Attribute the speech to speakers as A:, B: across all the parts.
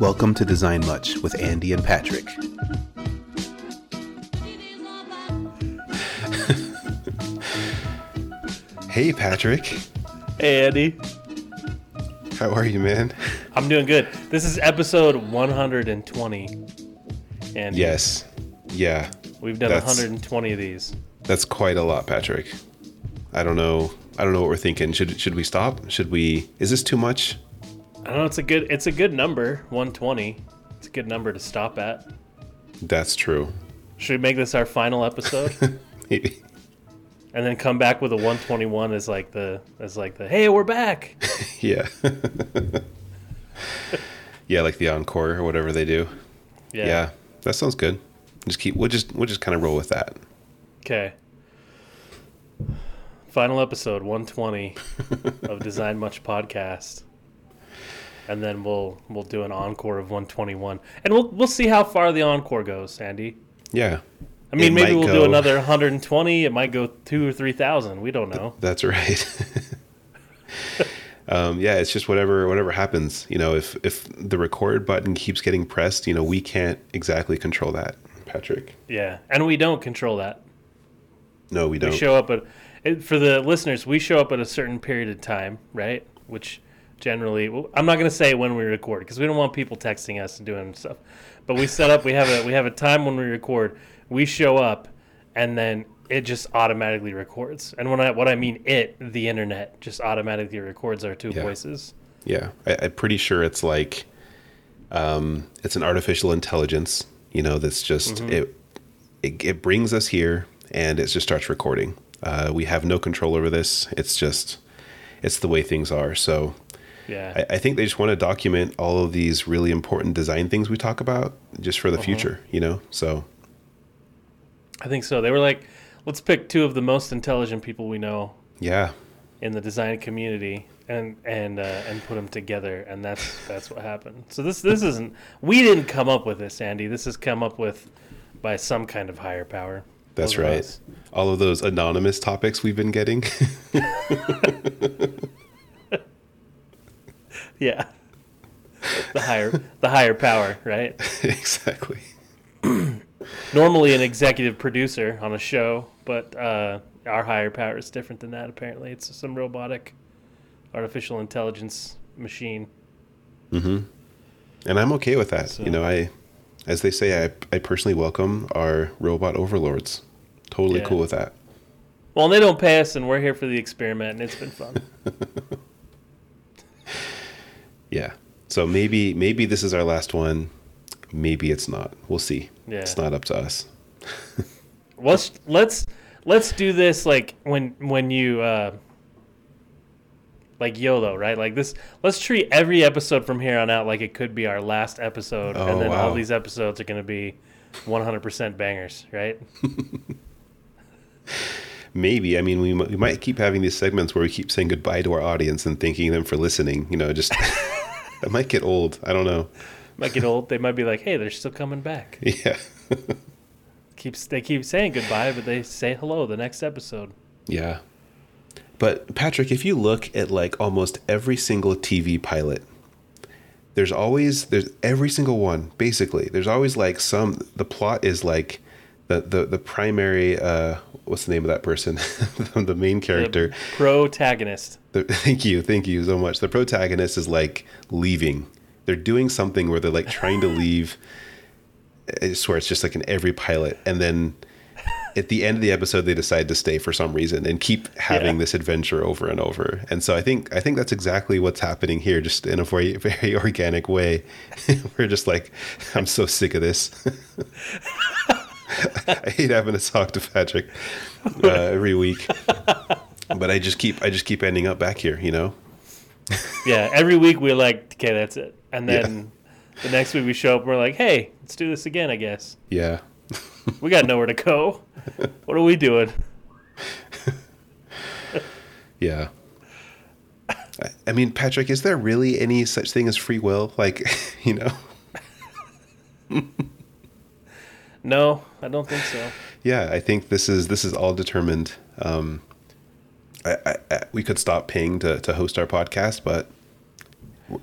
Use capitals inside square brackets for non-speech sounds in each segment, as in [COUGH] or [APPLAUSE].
A: Welcome to Design Much with Andy and Patrick. [LAUGHS] hey, Patrick.
B: Hey, Andy.
A: How are you, man?
B: I'm doing good. This is episode 120. And
A: Yes. Yeah.
B: we've done
A: that's-
B: 120 of these.
A: That's quite a lot, Patrick. I don't know. I don't know what we're thinking. Should should we stop? Should we? Is this too much?
B: I don't know. It's a good. It's a good number. 120. It's a good number to stop at.
A: That's true.
B: Should we make this our final episode, [LAUGHS]
A: Maybe.
B: and then come back with a 121 as like the as like the hey we're back. [LAUGHS]
A: Yeah. [LAUGHS] yeah, like the encore or whatever they do.
B: Yeah.
A: Yeah. That sounds good. Just keep. We'll just we'll just kind of roll with that.
B: Okay. Final episode 120 of Design Much podcast. And then we'll we'll do an encore of 121. And we'll we'll see how far the encore goes, Sandy.
A: Yeah.
B: I mean,
A: It
B: maybe we'll
A: go-
B: do another 120. It might go 2 or 3,000. We don't know.
A: That's right. [LAUGHS] um, yeah, it's just whatever whatever happens. You know, if if the record button keeps getting pressed, you know, we can't exactly control that, Patrick.
B: Yeah. And we don't control that.
A: No, we don't.
B: We show up at for the listeners, we show up at a certain period of time, right? Which generally, well, I'm not going to say when we record because we don't want people texting us and doing stuff. But we set up. We have a we have a time when we record. We show up, and then it just automatically records. And when I what I mean it, the internet just automatically records our two
A: Yeah.
B: voices.
A: Yeah, I, I'm pretty sure it's like, um, it's an artificial intelligence. You know, that's just
B: Mm-hmm.
A: it, it. It brings us here, and it just starts recording. Uh, we have no control over this. It's just, it's the way things are. So
B: Yeah.
A: I, I think they just want to document all of these really important design things we talk about, just for the
B: Uh-huh.
A: future. You know, so
B: I think so. They were like, let's pick two of the most intelligent people we know
A: yeah,
B: in the design community and and uh, and put them together and that's that's what happened so this this isn't we didn't come up with this andy this has come up with by some kind of higher power
A: that's right. All of those anonymous topics we've been getting. [LAUGHS] [LAUGHS] [LAUGHS]
B: yeah the higher the higher power right [LAUGHS]
A: exactly. [CLEARS THROAT]
B: normally an executive producer on a show but uh, our higher power is different than that apparently it's some robotic artificial intelligence machine Mhm.
A: And I'm okay with that.
B: So-
A: You know, I, as they say, I, I personally welcome our robot overlords. Totally
B: Yeah.
A: cool with that.
B: well they don't pay us and we're here for the experiment and it's been fun [LAUGHS]
A: Yeah. So maybe maybe this is our last one. Maybe it's not. We'll see.
B: Yeah.
A: It's not up to us. [LAUGHS]
B: let's let's let's do this like when when you uh like YOLO, right? Like this let's treat every episode from here on out like it could be our last episode
A: Oh,
B: and then all these episodes are going to be 100% bangers, right? [LAUGHS]
A: Maybe. I mean, we, we might keep having these segments where we keep saying goodbye to our audience and thanking them for listening. You know, just [LAUGHS] that might get old. I don't know.
B: Might get old. They might be like, "Hey, they're still coming back." [LAUGHS]
A: Yeah.
B: Keeps they keep saying goodbye, but they say hello the next episode.
A: Yeah. But Patrick, if you look at like almost every single TV pilot, there's always there's every single one basically. There's always like some the plot is like the the the primary uh what's the name of that person? [LAUGHS] the main character.
B: The protagonist.
A: The, [LAUGHS] thank you, thank you so much. The protagonist is like leaving. They're doing something where they're like trying to [LAUGHS] leave. I swear it's just like in every pilot, and then at the end of the episode, they decide to stay for some reason and keep having
B: Yeah.
A: this adventure over and over. And so I think I think that's exactly what's happening here, just in a very very organic way. We're just like, I'm so sick of this. [LAUGHS] I hate having to talk to Patrick uh, every week, but I just keep I just keep ending up back here, you know.
B: Yeah, every week we're like, "Okay, that's it." And
A: Yeah.
B: then the next week we show up and we're like, "Hey, let's do this again, I guess."
A: Yeah.
B: We got nowhere to go. What are we doing? [LAUGHS]
A: Yeah. I- I mean, Patrick, is there really any such thing as free will? Like, [LAUGHS] you know?
B: No, I don't think so.
A: Yeah, I think this is this is all determined. Um, I, I, I, we could stop paying to, to host our podcast, but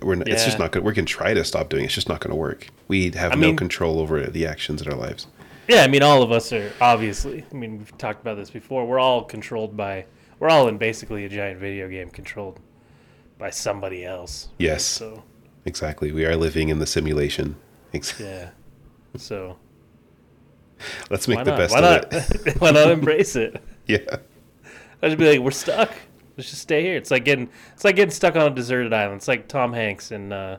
A: We're not, It's just not good. We can try to stop doing it. It's just not going to work. We have
B: I
A: no
B: mean-
A: control over the actions in our lives.
B: Yeah, I mean, all of us are obviously. I mean, we've talked about this before. We're all controlled by. We're all in basically a giant video game controlled by somebody else. right?
A: Yes.
B: So
A: Exactly. We are living in the simulation. Ex-
B: yeah. [LAUGHS] So
A: Let's make
B: why
A: the
B: not?
A: best
B: why
A: of
B: not?
A: it. [LAUGHS]
B: why not embrace it? [LAUGHS]
A: yeah.
B: I just be like, we're stuck. Let's just stay here. It's like getting. It's like getting stuck on a deserted island. It's like Tom Hanks in uh,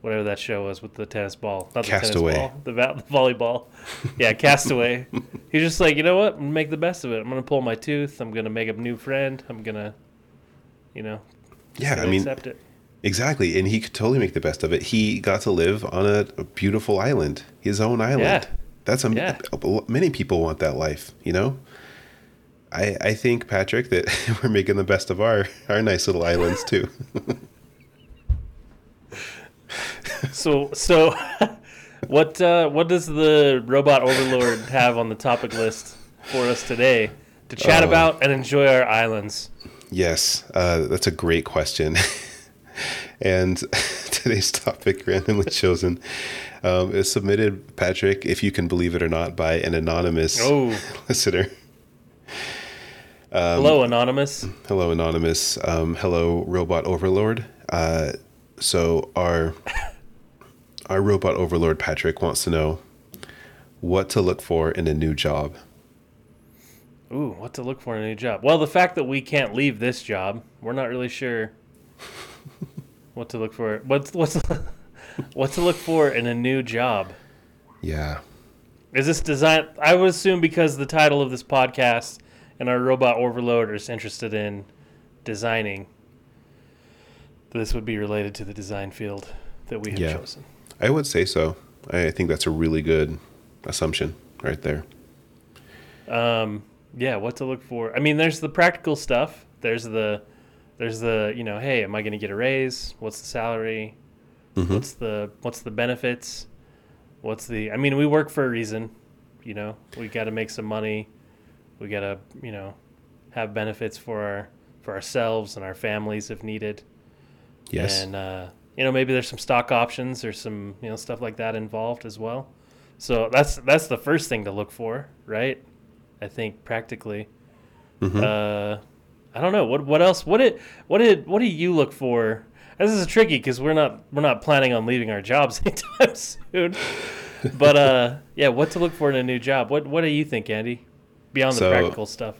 B: whatever that show was with the tennis ball, not the
A: Castaway.
B: tennis ball, the, va- the volleyball. Yeah, [LAUGHS] Castaway. He's just like, you know what? I'm gonna make the best of it. I'm gonna pull my tooth. I'm gonna make a new friend. I'm gonna, you know,
A: Yeah. I mean,
B: accept it.
A: exactly. And he could totally make the best of it. He got to live on a, a beautiful island, his own island.
B: Yeah.
A: That's a,
B: Yeah.
A: many people want that life, you know? I, I think, Patrick, that [LAUGHS] we're making the best of our, our nice little islands too. [LAUGHS]
B: So so, [LAUGHS] what uh, what does the robot overlord have on the topic list for us today to chat
A: Oh.
B: about and enjoy our islands?
A: Yes, uh, that's a great question. And [LAUGHS] today's topic, randomly chosen, um, is submitted, Patrick, if you can believe it or not, by an anonymous
B: Oh,
A: listener. Um,
B: hello, anonymous.
A: Hello, anonymous. Um, hello, robot overlord. Uh, so our our robot overlord Patrick wants to know what to look for in a new job.
B: Ooh, what to look for in a new job? Well, the fact that we can't leave this job, we're not really sure what to look for. What's what's [LAUGHS] what to look for in a new job?
A: Yeah,
B: Is this design? I would assume because the title of this podcast and our robot overload is interested in designing. This would be related to the design field that we have
A: Yeah.
B: chosen.
A: I would say so. I think that's a really good assumption right there.
B: Um, yeah, what to look for. I mean, there's the practical stuff. There's the, there's the, you know, hey, am I going to get a raise? What's the salary?
A: Mhm.
B: What's the, what's the benefits? What's the? I mean, we work for a reason. You know, we got to make some money. We got to, you know, have benefits for our, for ourselves and our families if needed.
A: Yes.
B: And uh, you know, maybe there's some stock options or some you know stuff like that involved as well. So that's that's the first thing to look for, right? I think practically.
A: Mhm.
B: Uh, I don't know what what else. What did what did what do you look for? This is tricky because we're not we're not planning on leaving our jobs [LAUGHS] anytime soon. But uh, yeah, what to look for in a new job? What what do you think, Andy? Beyond the
A: So-
B: practical stuff.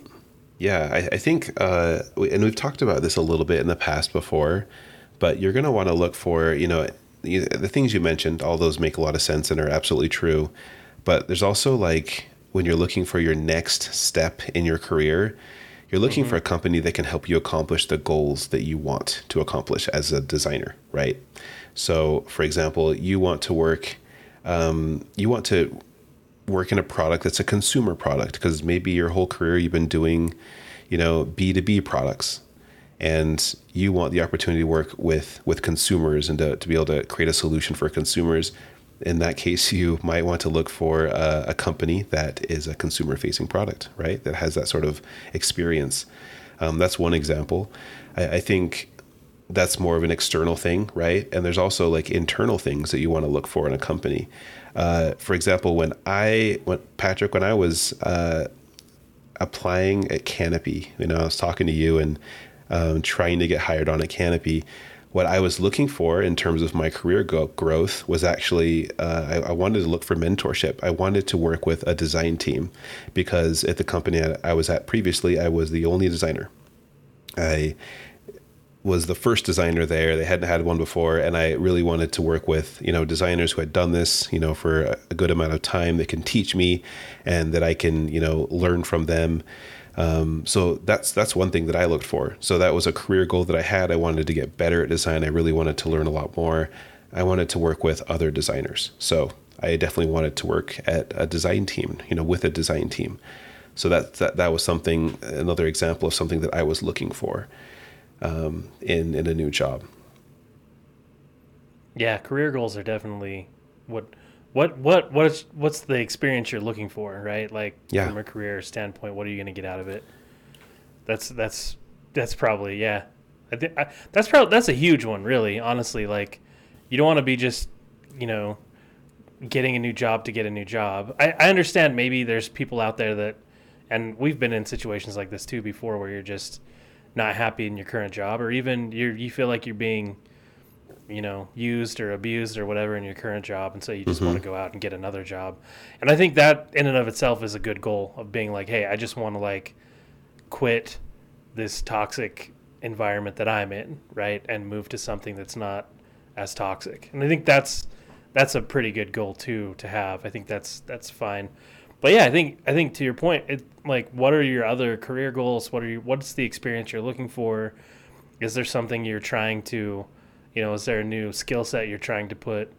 A: Yeah, I, I think, uh, and we've talked about this a little bit in the past before, but you're going to want to look for, you know, the, the things you mentioned, all those make a lot of sense and are absolutely true. But there's also like when you're looking for your next step in your career, you're looking for a company that can help you accomplish the goals that you want to accomplish as a designer, right? So, for example, you want to work, um, you want to work in a product that's a consumer product because maybe your whole career you've been doing, you know, B2B products and you want the opportunity to work with with consumers and to, to be able to create a solution for consumers. In that case, you might want to look for a, a company that is a consumer facing product, right? That has that sort of experience. Um, that's one example. I, I think that's more of an external thing, right? And there's also like internal things that you want to look for in a company. Uh, for example, when I, when Patrick, when I was uh, applying at Canopy, you know, I was talking to you and um, trying to get hired on at Canopy. What I was looking for in terms of my career go- growth was actually uh, I, I wanted to look for mentorship. I wanted to work with a design team because at the company I, was at previously, I was the only designer. I was the first designer there. They hadn't had one before, and I really wanted to work with you know designers who had done this you know for a good amount of time that can teach me, and that I can you know learn from them. Um, so that's that's one thing that I looked for. So that was a career goal that I had. I wanted to get better at design. I really wanted to learn a lot more. I wanted to work with other designers. So I definitely wanted to work at a design team, you know, with a design team. So that that, that was something another example of something that I was looking for um, in in a new job.
B: Yeah, career goals are definitely what what what what's what's the experience you're looking for, right? Like
A: Yeah.
B: from a career standpoint, what are you going to get out of it? That's that's that's probably yeah. I think that's probably that's a huge one, really. Honestly, like you don't want to be just you know getting a new job to get a new job. I, I understand maybe there's people out there that, and we've been in situations like this too before, where you're just not happy in your current job, or even you you feel like you're being you know used or abused or whatever in your current job and so you just mm-hmm. want to go out and get another job. And i think that in and of itself is a good goal of being like hey i just want to like quit this toxic environment that i'm in right and move to something that's not as toxic. And i think that's that's a pretty good goal too to have. I think that's that's fine. But yeah i think i think to your point it like what are your other career goals? What are you what's the experience you're looking for? Is there something you're trying to you know, is there a new skill set you're trying to put,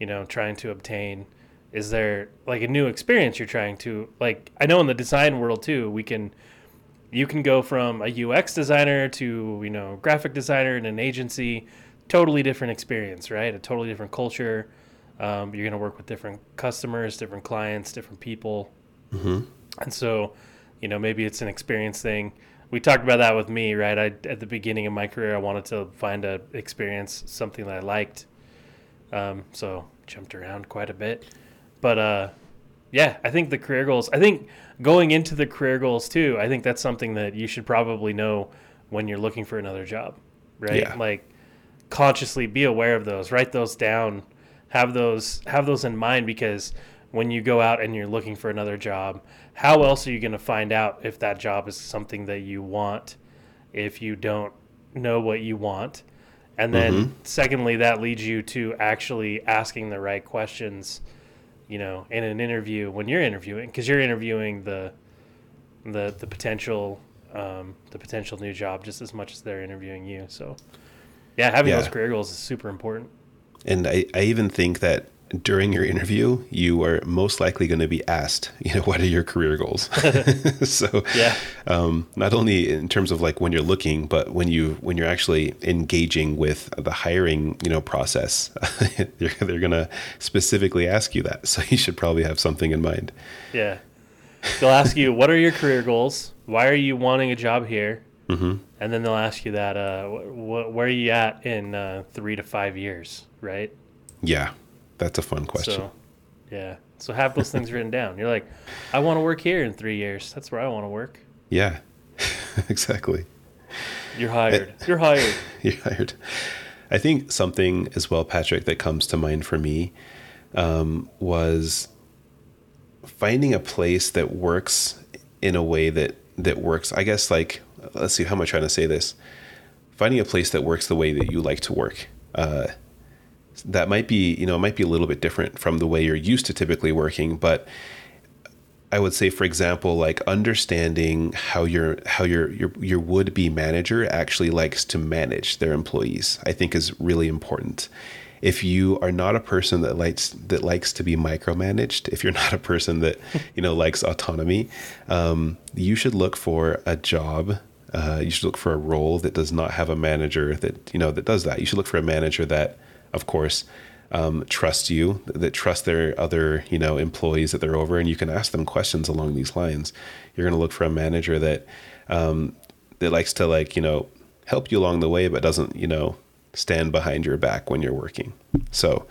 B: you know, trying to obtain? Is there like a new experience you're trying to like? I know in the design world too, we can, you can go from a UX designer to you know graphic designer in an agency, totally different experience, right? A totally different culture. Um, you're going to work with different customers, different clients, different people, mm-hmm. and so, you know, maybe it's an experience thing we talked about that with me, right? I at the beginning of my career, I wanted to find a experience something that I liked. Um, so jumped around quite a bit, but uh, yeah, I think the career goals. I think going into the career goals too. I think that's something that you should probably know when you're looking for another job, right? Yeah. Like consciously be aware of those, write those down, have those have those in mind because when you go out and you're looking for another job, how else are you going to find out if that job is something that you want if you don't know what you want? And then, mm-hmm. secondly, that leads you to actually asking the right questions, you know, in an interview when you're interviewing, because you're interviewing the the the potential um, the potential new job just as much as they're interviewing you. So, yeah, having yeah. those career goals is super important.
A: And I, I even think that during your interview, you are most likely going to be asked, [LAUGHS] you know, what are your career goals? [LAUGHS] [LAUGHS] so, yeah, um, not only in terms of like when you're looking, but when you when you're actually engaging with the hiring, you know, process, they're, they're going to specifically ask you that. So you should probably have something in mind.
B: Yeah, they'll ask you, what are your career goals? Why are you wanting a job here? Mm-hmm. And then they'll ask you that, uh, wh- where are you at in uh, three to five years, right?
A: Yeah. That's a fun question.
B: So, yeah. So have those things written down. You're like, I want to work here in three years. That's where I want to work.
A: Yeah, [LAUGHS] exactly.
B: You're hired. You're hired. [LAUGHS]
A: You're hired. I think something as well, Patrick, that comes to mind for me um, was finding a place that works in a way that that works. I guess like let's see how am I trying to say this? Finding a place that works the way that you like to work. Uh, that might be you know might be a little bit different from the way you're used to typically working but I would say, for example, like understanding how your how your your your would be manager actually likes to manage their employees, I think is really important. If you are not a person that likes that likes to be micromanaged, if you're [LAUGHS] not a person that you know likes autonomy, um, you should look for a job. Uh, you should look for a role that does not have a manager that you know that does that. You should look for a manager that of course, um, trust you, that trust their other, you know, employees that they're over, and you can ask them questions along these lines. You're going to look for a manager that um, that likes to like, you know, help you along the way, but doesn't, you know, stand behind your back when you're working. So.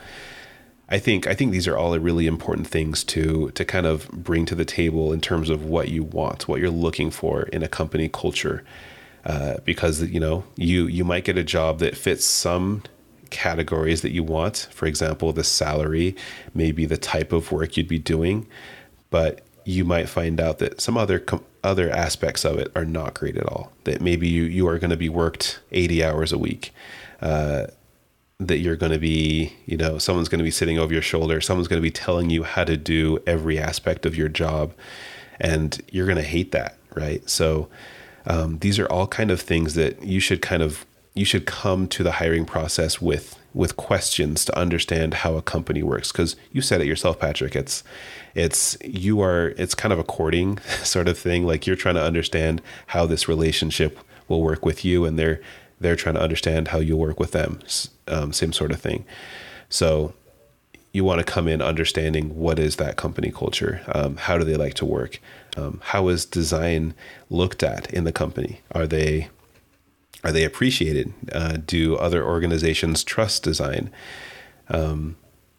A: I think I think these are all really important things to to kind of bring to the table in terms of what you want, what you're looking for in a company culture, uh, because you know you you might get a job that fits some categories that you want. For example, the salary, maybe the type of work you'd be doing, but you might find out that some other com- other aspects of it are not great at all. That maybe you you are going to be worked 80 hours a week. Uh, that you're going to be, you know, someone's going to be sitting over your shoulder. Someone's going to be telling you how to do every aspect of your job, and you're going to hate that, right? So, um, these are all kind of things that you should kind of you should come to the hiring process with with questions to understand how a company works. Because you said it yourself patrick it's it's you are it's kind of a courting [LAUGHS] sort of thing. Like you're trying to understand how this relationship will work with you and they're they're trying to understand how you'll work with them um, same sort of thing. So you want to come in understanding what is that company culture um, how do they like to work um, how is design looked at in the company? Are they Are they appreciated? Uh, do other organizations trust design? Um,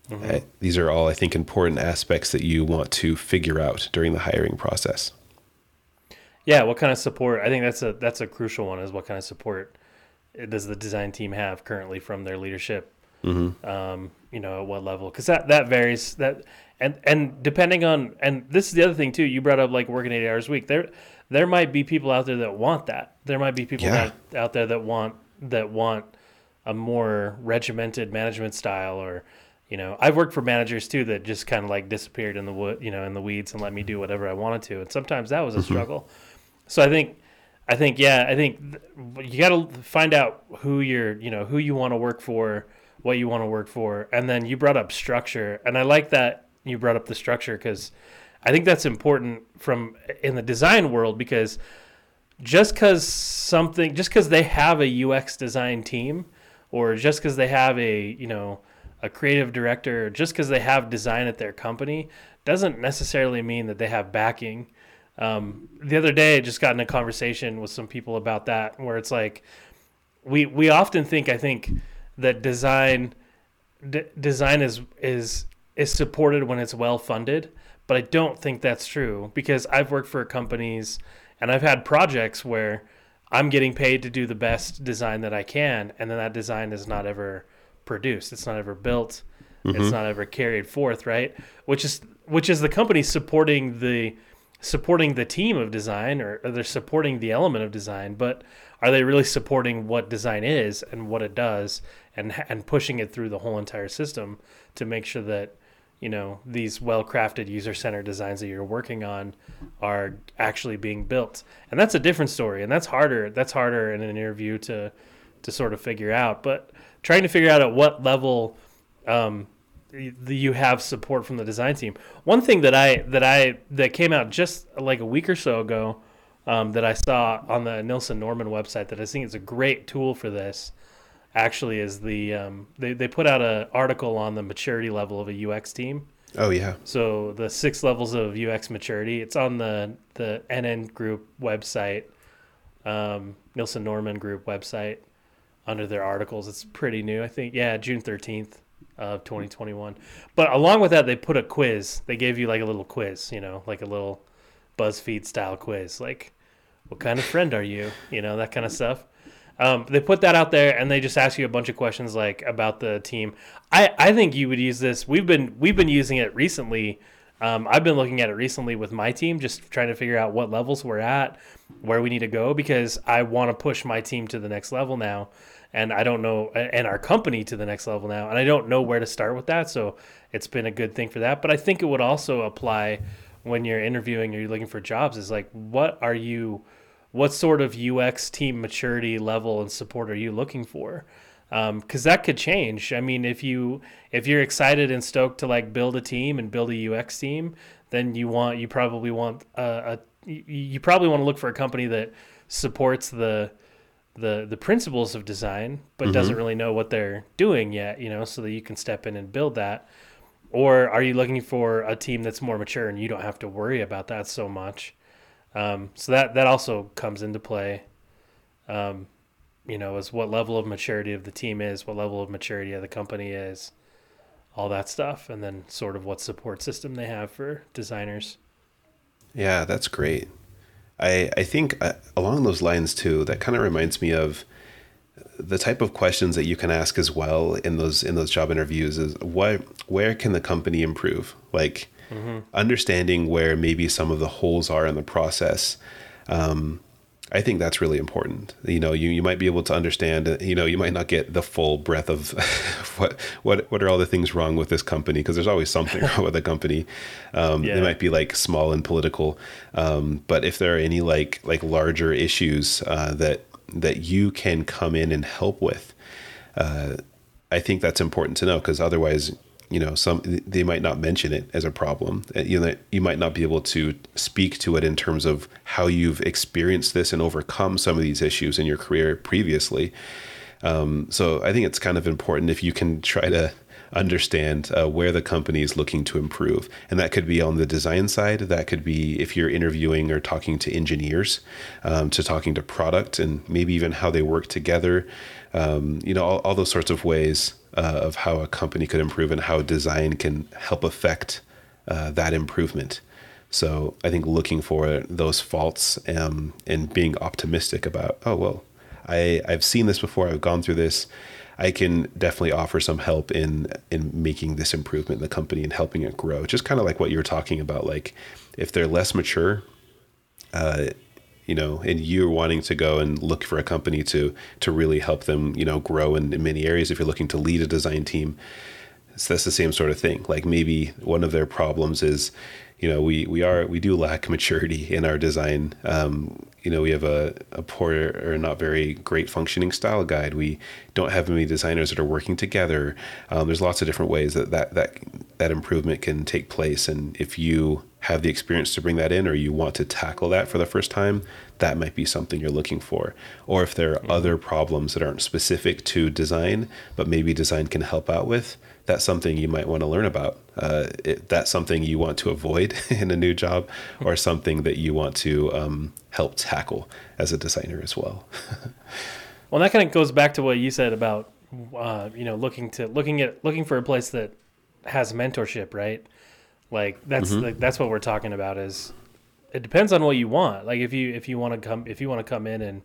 A: mm-hmm. I, these are all, I think, important aspects that you want to figure out during the hiring process.
B: Yeah, what kind of support? I think that's a that's a crucial one. Is what kind of support does the design team have currently from their leadership? Mm-hmm. Um, you know, at what level? Because that that varies. That and and depending on and this is the other thing too. You brought up like working eight hours a week. There there might be people out there that want that. There might be people yeah. out, out there that want that want a more regimented management style or you know i've worked for managers too that just kind of like disappeared in the wood you know in the weeds and let me do whatever i wanted to and sometimes that was a mm-hmm. struggle so i think i think yeah i think you got to find out who you're you know who you want to work for what you want to work for and then you brought up structure and i like that you brought up the structure because i think that's important from in the design world because just because something just because they have a ux design team or just because they have a you know a creative director just because they have design at their company doesn't necessarily mean that they have backing. Um, the other day I just got in a conversation with some people about that where it's like we we often think i think that design d- design is is is supported when it's well funded but i don't think that's true because i've worked for companies and i've had projects where I'm getting paid to do the best design that I can, and then that design is not ever produced. It's not ever built. Mm-hmm. It's not ever carried forth, right? Which is which is the company supporting the supporting the team of design, or, or they're supporting the element of design, but are they really supporting what design is and what it does, and and pushing it through the whole entire system to make sure that you know these well-crafted user-centered designs that you're working on are actually being built. And that's a different story and that's harder that's harder in an interview to to sort of figure out. But trying to figure out at what level um, you have support from the design team. One thing that i that i that came out just like a week or so ago um, that i saw on the Nielsen Norman website that i think is a great tool for this actually is the um, they, they put out an article on the maturity level of a UX team.
A: Oh yeah.
B: So the six levels of UX maturity. It's on the the NN Group website, um, Nielsen Norman Group website, under their articles. It's pretty new. I think yeah, June thirteenth of 2021. But along with that, they put a quiz. They gave you like a little quiz. You know, like a little BuzzFeed style quiz. Like, what kind of friend are you? You know that kind of stuff. Um, they put that out there and they just ask you a bunch of questions like about the team. I, I think you would use this. We've been we've been using it recently. Um, I've been looking at it recently with my team, just trying to figure out what levels we're at, where we need to go, because I want to push my team to the next level now, and I don't know, and our company to the next level now, and I don't know where to start with that. So it's been a good thing for that. But I think it would also apply when you're interviewing or you're looking for jobs. Is like, what are you what sort of UX team maturity level and support are you looking for? Because um, that could change. I mean, if you if you're excited and stoked to like build a team and build a UX team, then you want you probably want a, a you probably want to look for a company that supports the the the principles of design, but mm-hmm. doesn't really know what they're doing yet. You know, so that you can step in and build that. Or are you looking for a team that's more mature and you don't have to worry about that so much? Um, so that that also comes into play. Um, you know, is what level of maturity of the team is, what level of maturity of the company is, all that stuff, and then sort of what support system they have for designers.
A: Yeah, that's great. I I think uh, along those lines too. That kind of reminds me of the type of questions that you can ask as well in those in those job interviews is what where can the company improve like mm-hmm. understanding where maybe some of the holes are in the process. Um, I think that's really important. You know, you, you might be able to understand, you know, you might not get the full breadth of [LAUGHS] what, what, what are all the things wrong with this company? Cause there's always something [LAUGHS] wrong with the company. Um, yeah. They might be like small and political. Um, but if there are any like, like larger issues, uh, that, that you can come in and help with, uh, I think that's important to know because otherwise you know some they might not mention it as a problem uh, you know you might not be able to speak to it in terms of how you've experienced this and overcome some of these issues in your career previously um, so i think it's kind of important if you can try to understand uh, where the company is looking to improve. And that could be on the design side. That could be if you're interviewing or talking to engineers, um, to talking to product and maybe even how they work together. Um, you know, all, all, those sorts of ways uh, of how a company could improve and how design can help affect uh, that improvement. So I think looking for those faults um, and being optimistic about, oh, well, I, I've seen this before, I've gone through this I can definitely offer some help in in making this improvement in the company and helping it grow. Just kind of like what you were talking about, like if they're less mature, uh, you know, and you're wanting to go and look for a company to to really help them, you know, grow in, in many areas. If you're looking to lead a design team, so that's the same sort of thing. Like maybe one of their problems is, you know, we we are we do lack maturity in our design. Um, you know, we have a, a poor or not very great functioning style guide. We don't have many designers that are working together. Um, there's lots of different ways that, that that that improvement can take place. And if you have the experience to bring that in, or you want to tackle that for the first time, that might be something you're looking for. Or if there are mm-hmm. other problems that aren't specific to design, but maybe design can help out with, that's something you might want to learn about. Uh, it, that's something you want to avoid [LAUGHS] in a new job, or something that you want to um, help tackle as a designer as well. [LAUGHS]
B: well, that kind of goes back to what you said about uh, you know looking to looking at looking for a place that has mentorship, right? Like that's mm-hmm. that's what we're talking about. Is it depends on what you want. Like if you if you want to come if you want to come in and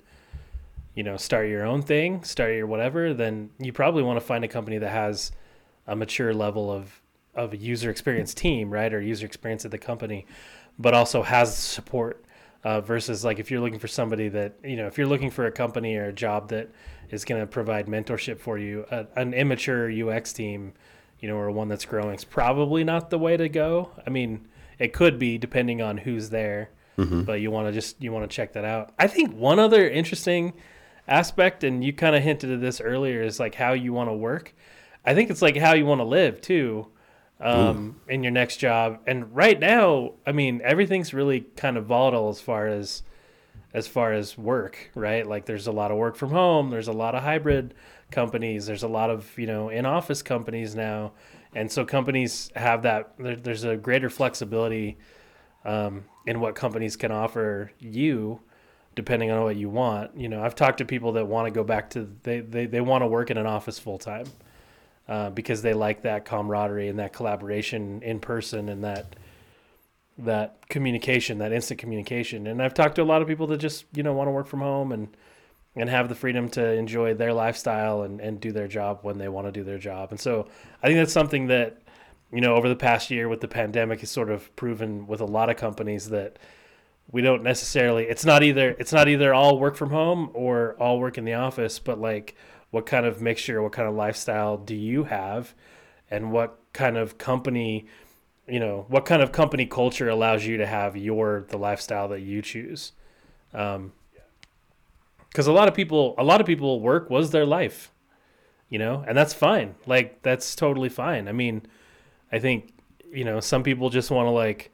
B: you know start your own thing, start your whatever, then you probably want to find a company that has a mature level of of a user experience team, right, or user experience at the company, but also has support. Uh, versus like if you're looking for somebody that you know if you're looking for a company or a job that is going to provide mentorship for you, a, an immature UX team, you know, or one that's growing is probably not the way to go. I mean, it could be depending on who's there, mm-hmm. but you want to just you want to check that out. I think one other interesting aspect, and you kind of hinted at this earlier, is like how you want to work. I think it's like how you want to live too um, in your next job. And right now, I mean, everything's really kind of volatile as far as as far as work, right? Like there's a lot of work from home, there's a lot of hybrid companies, there's a lot of, you know, in-office companies now. And so companies have that there, there's a greater flexibility um, in what companies can offer you depending on what you want. You know, I've talked to people that want to go back to they they, they want to work in an office full time uh, because they like that camaraderie and that collaboration in person and that that communication, that instant communication. And I've talked to a lot of people that just you know want to work from home and and have the freedom to enjoy their lifestyle and, and do their job when they want to do their job. And so I think that's something that you know over the past year with the pandemic has sort of proven with a lot of companies that we don't necessarily it's not either it's not either all work from home or all work in the office but like what kind of mixture, what kind of lifestyle do you have, and what kind of company, you know, what kind of company culture allows you to have your the lifestyle that you choose. Um, because a lot of people, a lot of people work was their life, you know, and that's fine. Like that's totally fine. I mean, I think you know some people just want to like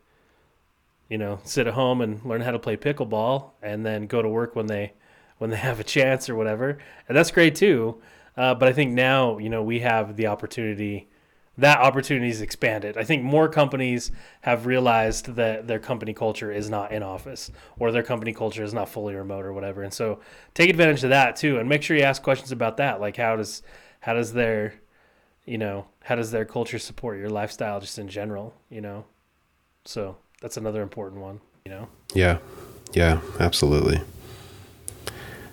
B: you know sit at home and learn how to play pickleball and then go to work when they when they have a chance or whatever, and that's great too. Uh, but I think now you know we have the opportunity. That opportunity is expanded. I think more companies have realized that their company culture is not in office or their company culture is not fully remote or whatever. And so take advantage of that too, and make sure you ask questions about that. Like how does how does their you know how does their culture support your lifestyle just in general? You know, so that's another important one. You know.
A: Yeah, yeah, absolutely.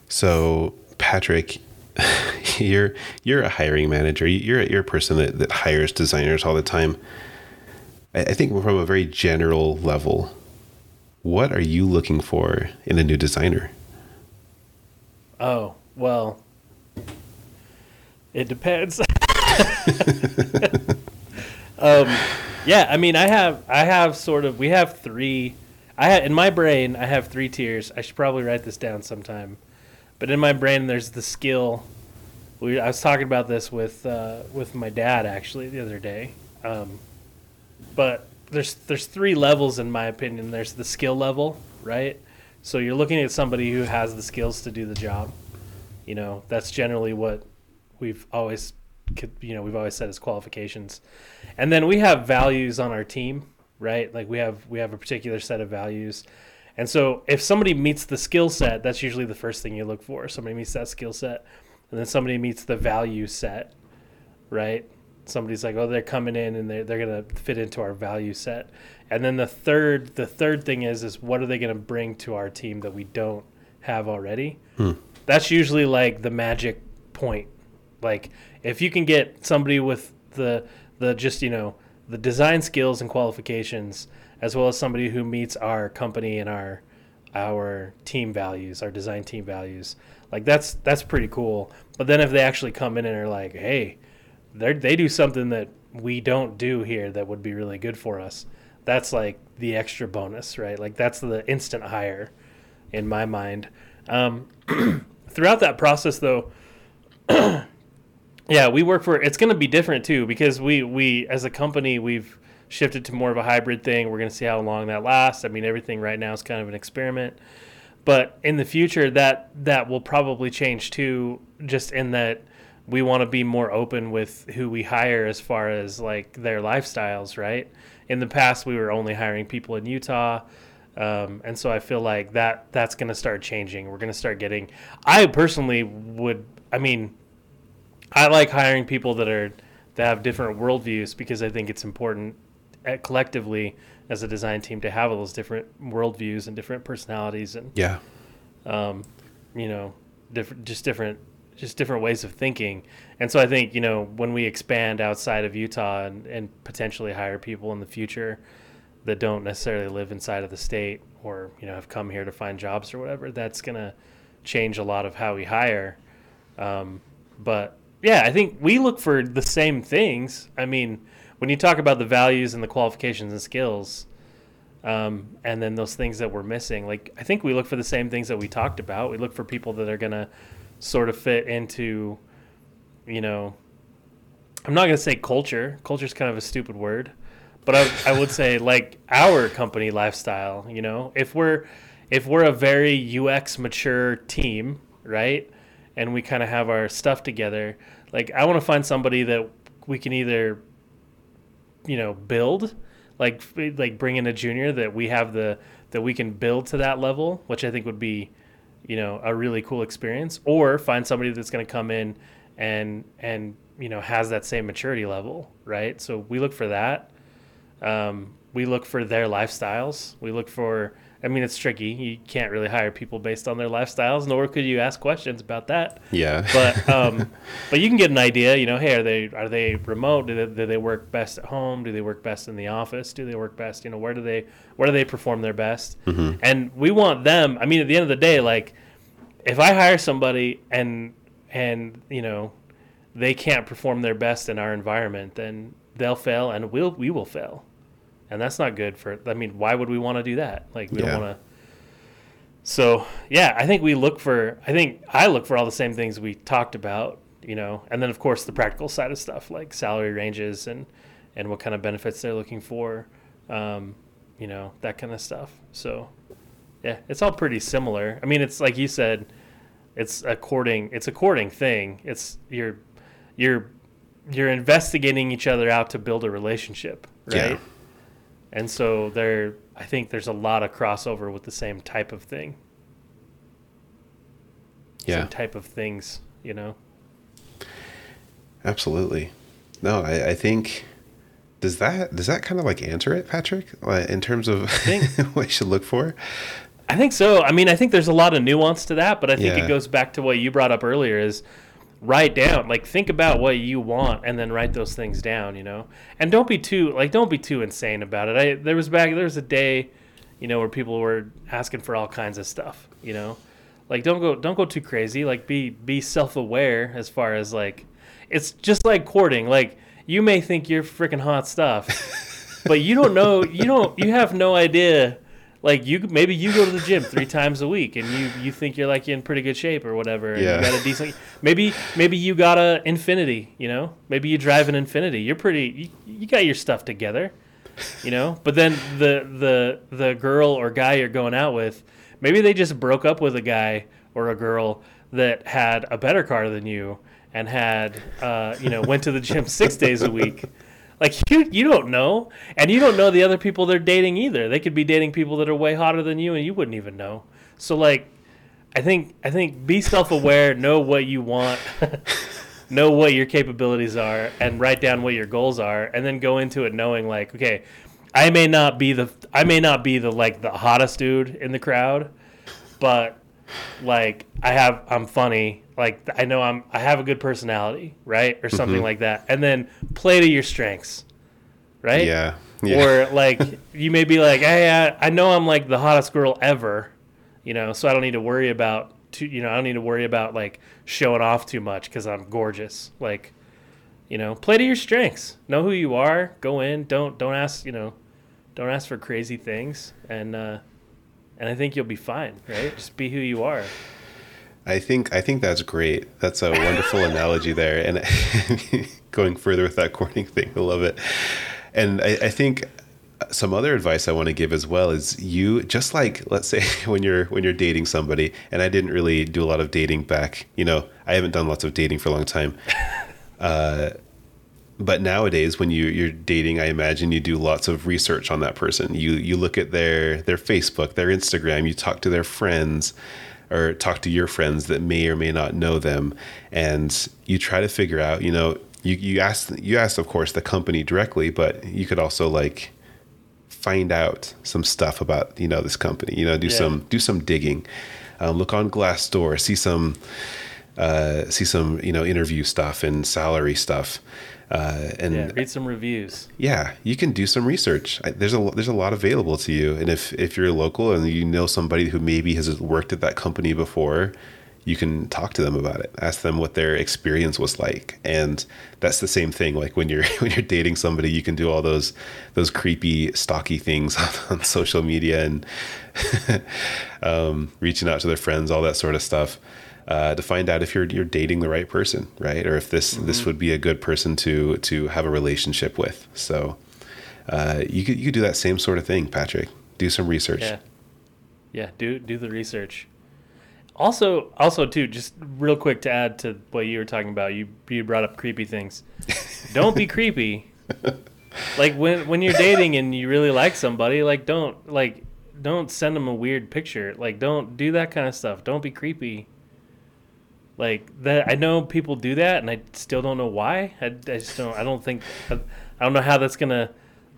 A: So, Patrick, [LAUGHS] you're you're a hiring manager. You're you're a person that, that hires designers all the time. I, I think from a very general level, what are you looking for in a new designer?
B: Oh well, it depends. [LAUGHS] um, yeah, I mean, I have I have sort of we have three. I ha- in my brain I have three tiers. I should probably write this down sometime. But in my brain, there's the skill. We, I was talking about this with uh, with my dad actually the other day. Um, but there's there's three levels in my opinion. There's the skill level, right? So you're looking at somebody who has the skills to do the job. You know, that's generally what we've always you know we've always said as qualifications, and then we have values on our team, right? Like we have we have a particular set of values. And so if somebody meets the skill set, that's usually the first thing you look for. Somebody meets that skill set. And then somebody meets the value set, right? Somebody's like, oh, they're coming in and they're, they're going to fit into our value set. And then the third the third thing is is what are they going to bring to our team that we don't have already?
A: Hmm.
B: That's usually like the magic point. Like if you can get somebody with the the just, you know, the design skills and qualifications as well as somebody who meets our company and our our team values, our design team values. Like that's that's pretty cool. But then if they actually come in and are like, "Hey, they they do something that we don't do here that would be really good for us." That's like the extra bonus, right? Like that's the instant hire in my mind. Um, [CLEARS THROAT] throughout that process though, [CLEARS THROAT] yeah, we work for it's going to be different too because we we as a company we've shifted to more of a hybrid thing. We're going to see how long that lasts. I mean, everything right now is kind of an experiment, but in the future, that that will probably change too. Just in that we want to be more open with who we hire as far as like their lifestyles. Right. In the past, we were only hiring people in Utah. Um, and so I feel like that that's going to start changing. We're going to start getting. I personally would. I mean, I like hiring people that are that have different worldviews because I think it's important collectively as a design team to have all those different worldviews and different personalities and
A: Yeah.
B: um, you know different just different just different ways of thinking. And so i think you know when we expand outside of utah and, and potentially hire people in the future that don't necessarily live inside of the state or you know have come here to find jobs or whatever that's going to change a lot of how we hire. Um, but yeah i think we look for the same things. I mean when you talk about the values and the qualifications and skills um, and then those things that we're missing like i think we look for the same things that we talked about. We look for people that are to sort of fit into you know i'm not to say culture. Culture is kind of a stupid word but I, I would say like our company lifestyle you know? If we're if we're a very ux mature team right and we kind of have our stuff together like i want to find somebody that we can either you know build like like bring in a junior that we have the that we can build to that level which i think would be you know a really cool experience. Or find somebody that's going to come in and and you know has that same maturity level right? So we look for that. Um, we look for their lifestyles. We look for i mean it's tricky you can't really hire people based on their lifestyles nor could you ask questions about that
A: Yeah. [LAUGHS]
B: but um, but you can get an idea. You know, hey, are they are they remote? Do they, do they work best at home? Do they work best in the office? Do they work best? You know, where do they where do they perform their best? And we want them. I mean, at the end of the day, like if I hire somebody and and you know they can't perform their best in our environment, then they'll fail, and we'll we will fail, and that's not good for. I mean, why would we want to do that? Like we
A: Yeah.
B: don't want to. So yeah, I think we look for. I think I look for all the same things we talked about, you know, and then of course the practical side of stuff like salary ranges and and what kind of benefits they're looking for, um, you know, that kind of stuff. So yeah, it's all pretty similar. I mean, it's like you said, it's a courting. It's a courting thing. It's you're you're you're investigating each other out to build a relationship, right?
A: Yeah.
B: And so there, I think there's a lot of crossover with the same type of thing,
A: Yeah.
B: same type of things, you know.
A: Absolutely. No, I, I think does that does that kind of like answer it, Patrick? In terms of
B: think- [LAUGHS]
A: what you should look for?
B: I think so. I mean, I think there's a lot of nuance to that, but I think
A: Yeah.
B: it goes back to what you brought up earlier is write down, like think about what you want and then write those things down, you know. And don't be too like don't be too insane about it. I there was back there was a day, you know, where people were asking for all kinds of stuff, you know. Like don't go don't go too crazy. Like be be self-aware as far as like it's just like courting. Like you may think you're freaking hot stuff, [LAUGHS] but you don't know you don't you have no idea like you maybe you go to the gym three times a week and you you think you're like in pretty good shape or whatever and
A: Yeah.
B: you got a decent maybe maybe you got a Infiniti you know maybe you drive an Infiniti you're pretty you, you got your stuff together you know but then the the the girl or guy you're going out with maybe they just broke up with a guy or or a girl that had a better car than you and had uh, you know went to the gym [LAUGHS] six days a week. Like [LAUGHS] you, you don't know, and you don't know the other people they're dating either. They could be dating people that are way hotter than you, and you wouldn't even know. So like, I think I think be self aware, [LAUGHS] know what you want, [LAUGHS] know what your capabilities are, and write down what your goals are, and then go into it knowing like, okay, I may not be the I may not be the like the hottest dude in the crowd, but like I have I'm funny. Like I know I'm I have a good personality, right? Or something like that. And then play to your strengths. Right?
A: Yeah. Yeah.
B: Or like you may be like, "Hey, I, I know I'm like the hottest girl ever." You know, so I don't need to worry about too, you know, I don't need to worry about like showing off too much cuz I'm gorgeous. Like you know, play to your strengths. Know who you are. Go in. Don't don't ask, you know, don't ask for crazy things and uh and I think you'll be fine, right? Just be who you are.
A: I think I think that's great. That's a wonderful [LAUGHS] analogy there, and [LAUGHS] going further with that courting thing, I love it. And I, I think some other advice I want to give as well is you just like let's say [LAUGHS] when you're when you're dating somebody, and I didn't really do a lot of dating back. You know, I haven't done lots of dating for a long time. Uh, but nowadays when you you're dating i imagine you do lots of research on that person you you look at their their facebook their instagram you talk to their friends or talk to your friends that may or may not know them and you try to figure out you know you you ask you ask of course the company directly but you could also like find out some stuff about you know this company you know do
B: Yeah.
A: some do some digging um, look on glassdoor see some uh, see some you know interview stuff and salary stuff uh, and
B: Yeah, read some reviews.
A: Yeah, you can do some research. I, there's a there's a lot available to you. And if if you're local and you know somebody who maybe has worked at that company before you can talk to them about it. Ask them what their experience was like. And that's the same thing like when you're [LAUGHS] when you're dating somebody you can do all those those creepy stocky things [LAUGHS] on, on social media and [LAUGHS] um, reaching out to their friends all that sort of stuff uh, to find out if you're you're dating the right person right or if this this would be a good person to to have a relationship with so uh, you could you could do that same sort of thing Patrick do some research
B: Yeah. Yeah, do do the research. Also, also too, just real quick to add to what you were talking about, you you brought up creepy things. [LAUGHS] don't be creepy. Like when when you're dating and you really like somebody, like don't like don't send them a weird picture. Like don't do that kind of stuff. Don't be creepy. Like that, I know people do that, and I still don't know why. I, I just don't. I don't think. I, I don't know how that's gonna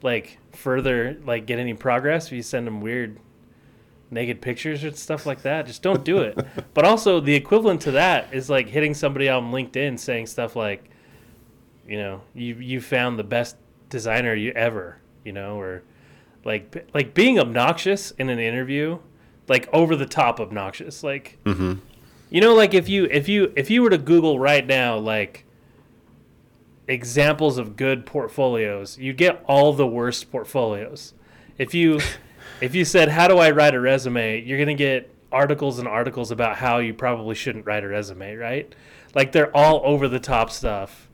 B: like further like get any progress if you send them weird naked pictures and stuff like that. Just don't do it. [LAUGHS] but also the equivalent to that is like hitting somebody on LinkedIn saying stuff like, you know, you you found the best designer you ever, you know, or like like being obnoxious in an interview, like over the top obnoxious, like.
A: hmm
B: You know, like if you if you if you were to Google right now, like examples of good portfolios, you get all the worst portfolios. If you [LAUGHS] if you said how do I write a resume, you're gonna get articles and articles about how you probably shouldn't write a resume, right? Like they're all over the top stuff,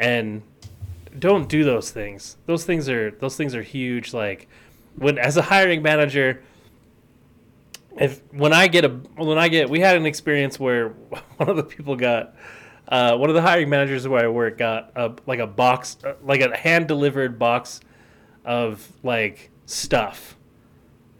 B: and don't do those things. Those things are those things are huge. Like when as a hiring manager, if when I get a when I get we had an experience where [LAUGHS] one of the people got uh, one of the hiring managers where I work got a like a box uh, like a hand delivered box of like stuff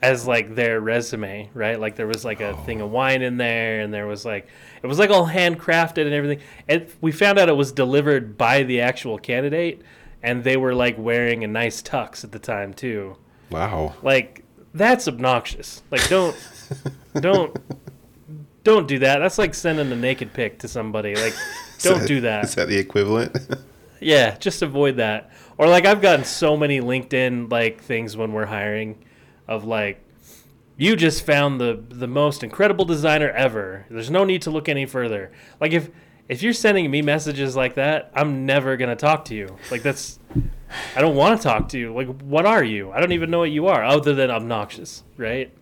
B: as like their resume, right? Like there was like a thing of wine in there, and there was like it was like all handcrafted and everything. And we found out it was delivered by the actual candidate, and they were like wearing a nice tux at the time too.
A: wow
B: Like that's obnoxious. Like don't don't don't do that. That's like sending a naked pic to somebody. Like [LAUGHS] don't do that.
A: is that the equivalent [LAUGHS]
B: Yeah, just avoid that. Or like I've gotten so many LinkedIn like things when we're hiring of like you just found the the most incredible designer ever. There's no need to look any further. Like if if you're sending me messages like that, I'm never going to talk to you. Like that's I don't want to talk to you. Like what are you? I don't even know what you are other than obnoxious, right?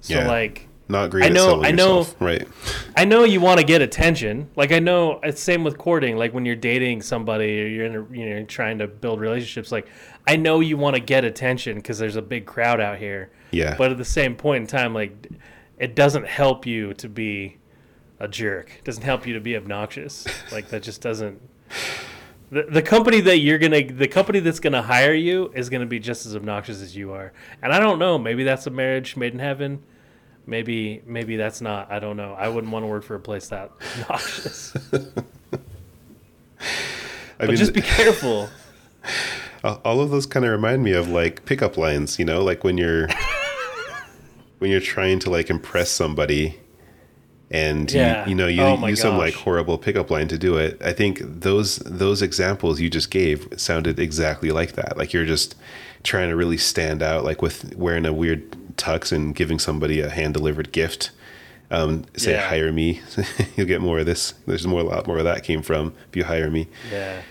B: So
A: Yeah.
B: like
A: not great
B: I know- I know-
A: yourself, right
B: I know you want to get attention. Like I know it's same with courting. Like when you're dating somebody or you're in a, you know trying to build relationships. Like I know you want to get attention because there's a big crowd out here.
A: yeah
B: But at the same point in time, like it doesn't help you to be a jerk. It doesn't help you to be obnoxious. Like that just doesn't. The, the company that you're gonna the company that's gonna hire you is gonna be just as obnoxious as you are. And i don't know maybe that's a marriage made in heaven. Maybe maybe that's not i don't know. I wouldn't want to work for a place that [LAUGHS] obnoxious.
A: I
B: but just be careful. [LAUGHS]
A: All of those kind of remind me of like pickup lines, you know, like when you're [LAUGHS] when you're trying to like impress somebody and
B: Yeah.
A: you, you know you
B: Oh
A: use some like horrible pickup line to do it. I think those those examples you just gave sounded exactly like that. Like you're just trying to really stand out, like with wearing a weird tux and giving somebody a hand delivered gift. Um, say
B: Yeah.
A: hire me, [LAUGHS] you'll get more of this. There's more a lot more of that came from if you hire me.
B: yeah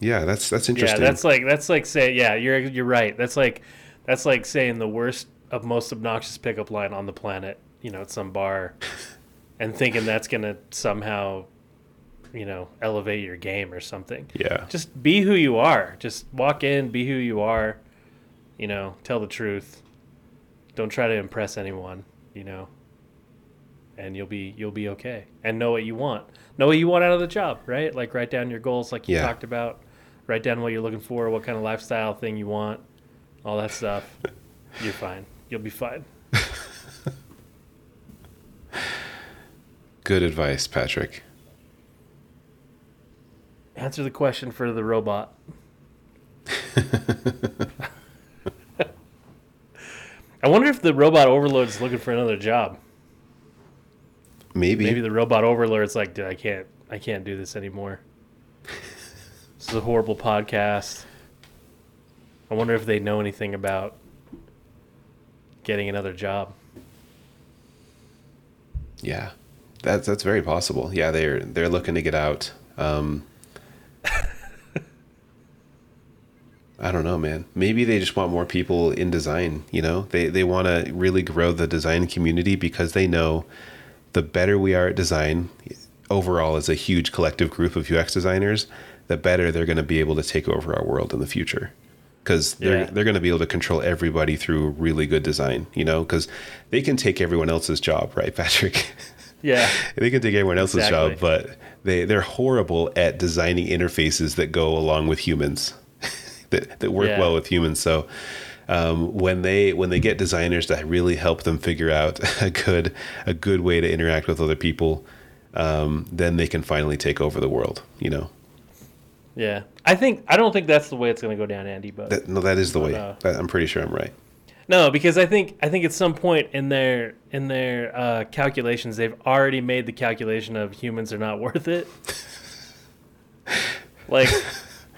A: Yeah, that's that's interesting.
B: yeah that's like that's like say yeah you're you're right that's like that's like saying the worst of most obnoxious pickup line on the planet you know at some bar and thinking that's gonna somehow you know elevate your game or something
A: yeah.
B: just be who you are. Just walk in, be who you are. You know, tell the truth. Don't try to impress anyone. You know, and you'll be you'll be okay. And know what you want. Know what you want out of the job. Right? Like write down your goals, like you
A: Yeah.
B: talked about. Write down what you're looking for, what kind of lifestyle thing you want, all that stuff. [LAUGHS] You're fine. You'll be fine.
A: Good advice, Patrick.
B: Answer the question for the robot. [LAUGHS] I wonder if the robot overlord is looking for another job.
A: Maybe.
B: Maybe the robot overlord's like, dude, I can't, I can't do this anymore. [LAUGHS] this is a horrible podcast. I wonder if they know anything about getting another job.
A: Yeah, that's that's very possible. Yeah, they're they're looking to get out. Um, I don't know, man. Maybe they just want more people in design. You know, they they want to really grow the design community because they know the better we are at design overall as a huge collective group of UX designers, the better they're going to be able to take over our world in the future. Because they're
B: Yeah.
A: they're going to be able to control everybody through really good design, you know. Because they can take everyone else's job, right, Patrick? [LAUGHS]
B: Yeah, [LAUGHS]
A: they can take everyone else's
B: Exactly.
A: job, but they they're horrible at designing interfaces that go along with humans, [LAUGHS] that that work
B: Yeah.
A: well with humans. So um, when they when they get designers that really help them figure out [LAUGHS] a good a good way to interact with other people, um, then they can finally take over the world. You know,
B: yeah. I think I don't think that's the way it's going to go down, Andy. But
A: that, no, that is the way. That, I'm pretty sure I'm right.
B: No, because I think I think at some point in their in their uh, calculations, they've already made the calculation of humans are not [LAUGHS] worth it. like,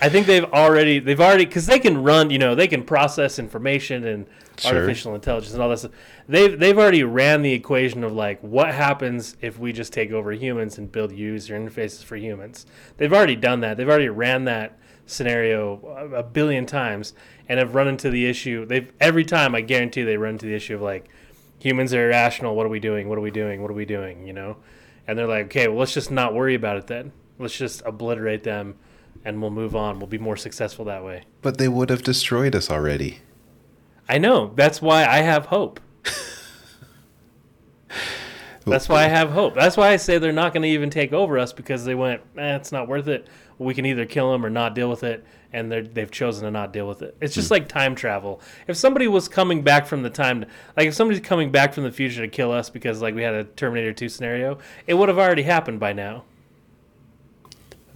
B: I think they've already they've already because they can run, you know, they can process information and
A: Sure.
B: artificial intelligence and all that stuff. They've they've already ran the equation of like what happens if we just take over humans and build user interfaces for humans. They've already done that. They've already ran that scenario a a billion times and have run into the issue. They've every time I guarantee they run into the issue of like humans are irrational. What are we doing? What are we doing? What are we doing? You know, and they're like, okay, well, let's just not worry about it then. Let's just obliterate them, and we'll move on. We'll be more successful that way.
A: But they would have destroyed us already.
B: I know. That's why I have hope. [LAUGHS] That's why I have hope. That's why I say they're not going to even take over us because they went, eh, it's not worth it. We can either kill them or not deal with it, and they're, they've chosen to not deal with it. It's just hmm. like time travel. If somebody was coming back from the time, to, like if somebody's coming back from the future to kill us because like we had a Terminator 2 scenario, it would have already happened by now.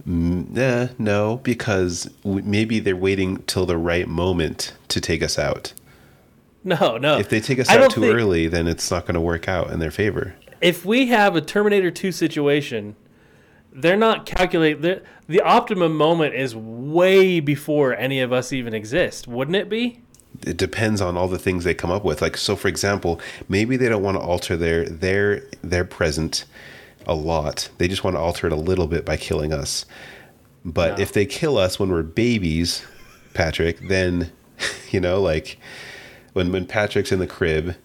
A: Mm, nah, no, because maybe they're waiting till the right moment to take us out.
B: No, no.
A: If they take us out too
B: think-
A: early, then it's not going to work out in their favor.
B: if we have a Terminator 2 situation, they're not calculate the the optimum moment is way before any of us even exist, wouldn't it be?
A: It depends on all the things they come up with. Like so, for example, maybe they don't want to alter their their their present a lot. They just want to alter it a little bit by killing us. But
B: No.
A: if they kill us when we're babies, Patrick, then [LAUGHS] you know, like when when Patrick's in the crib,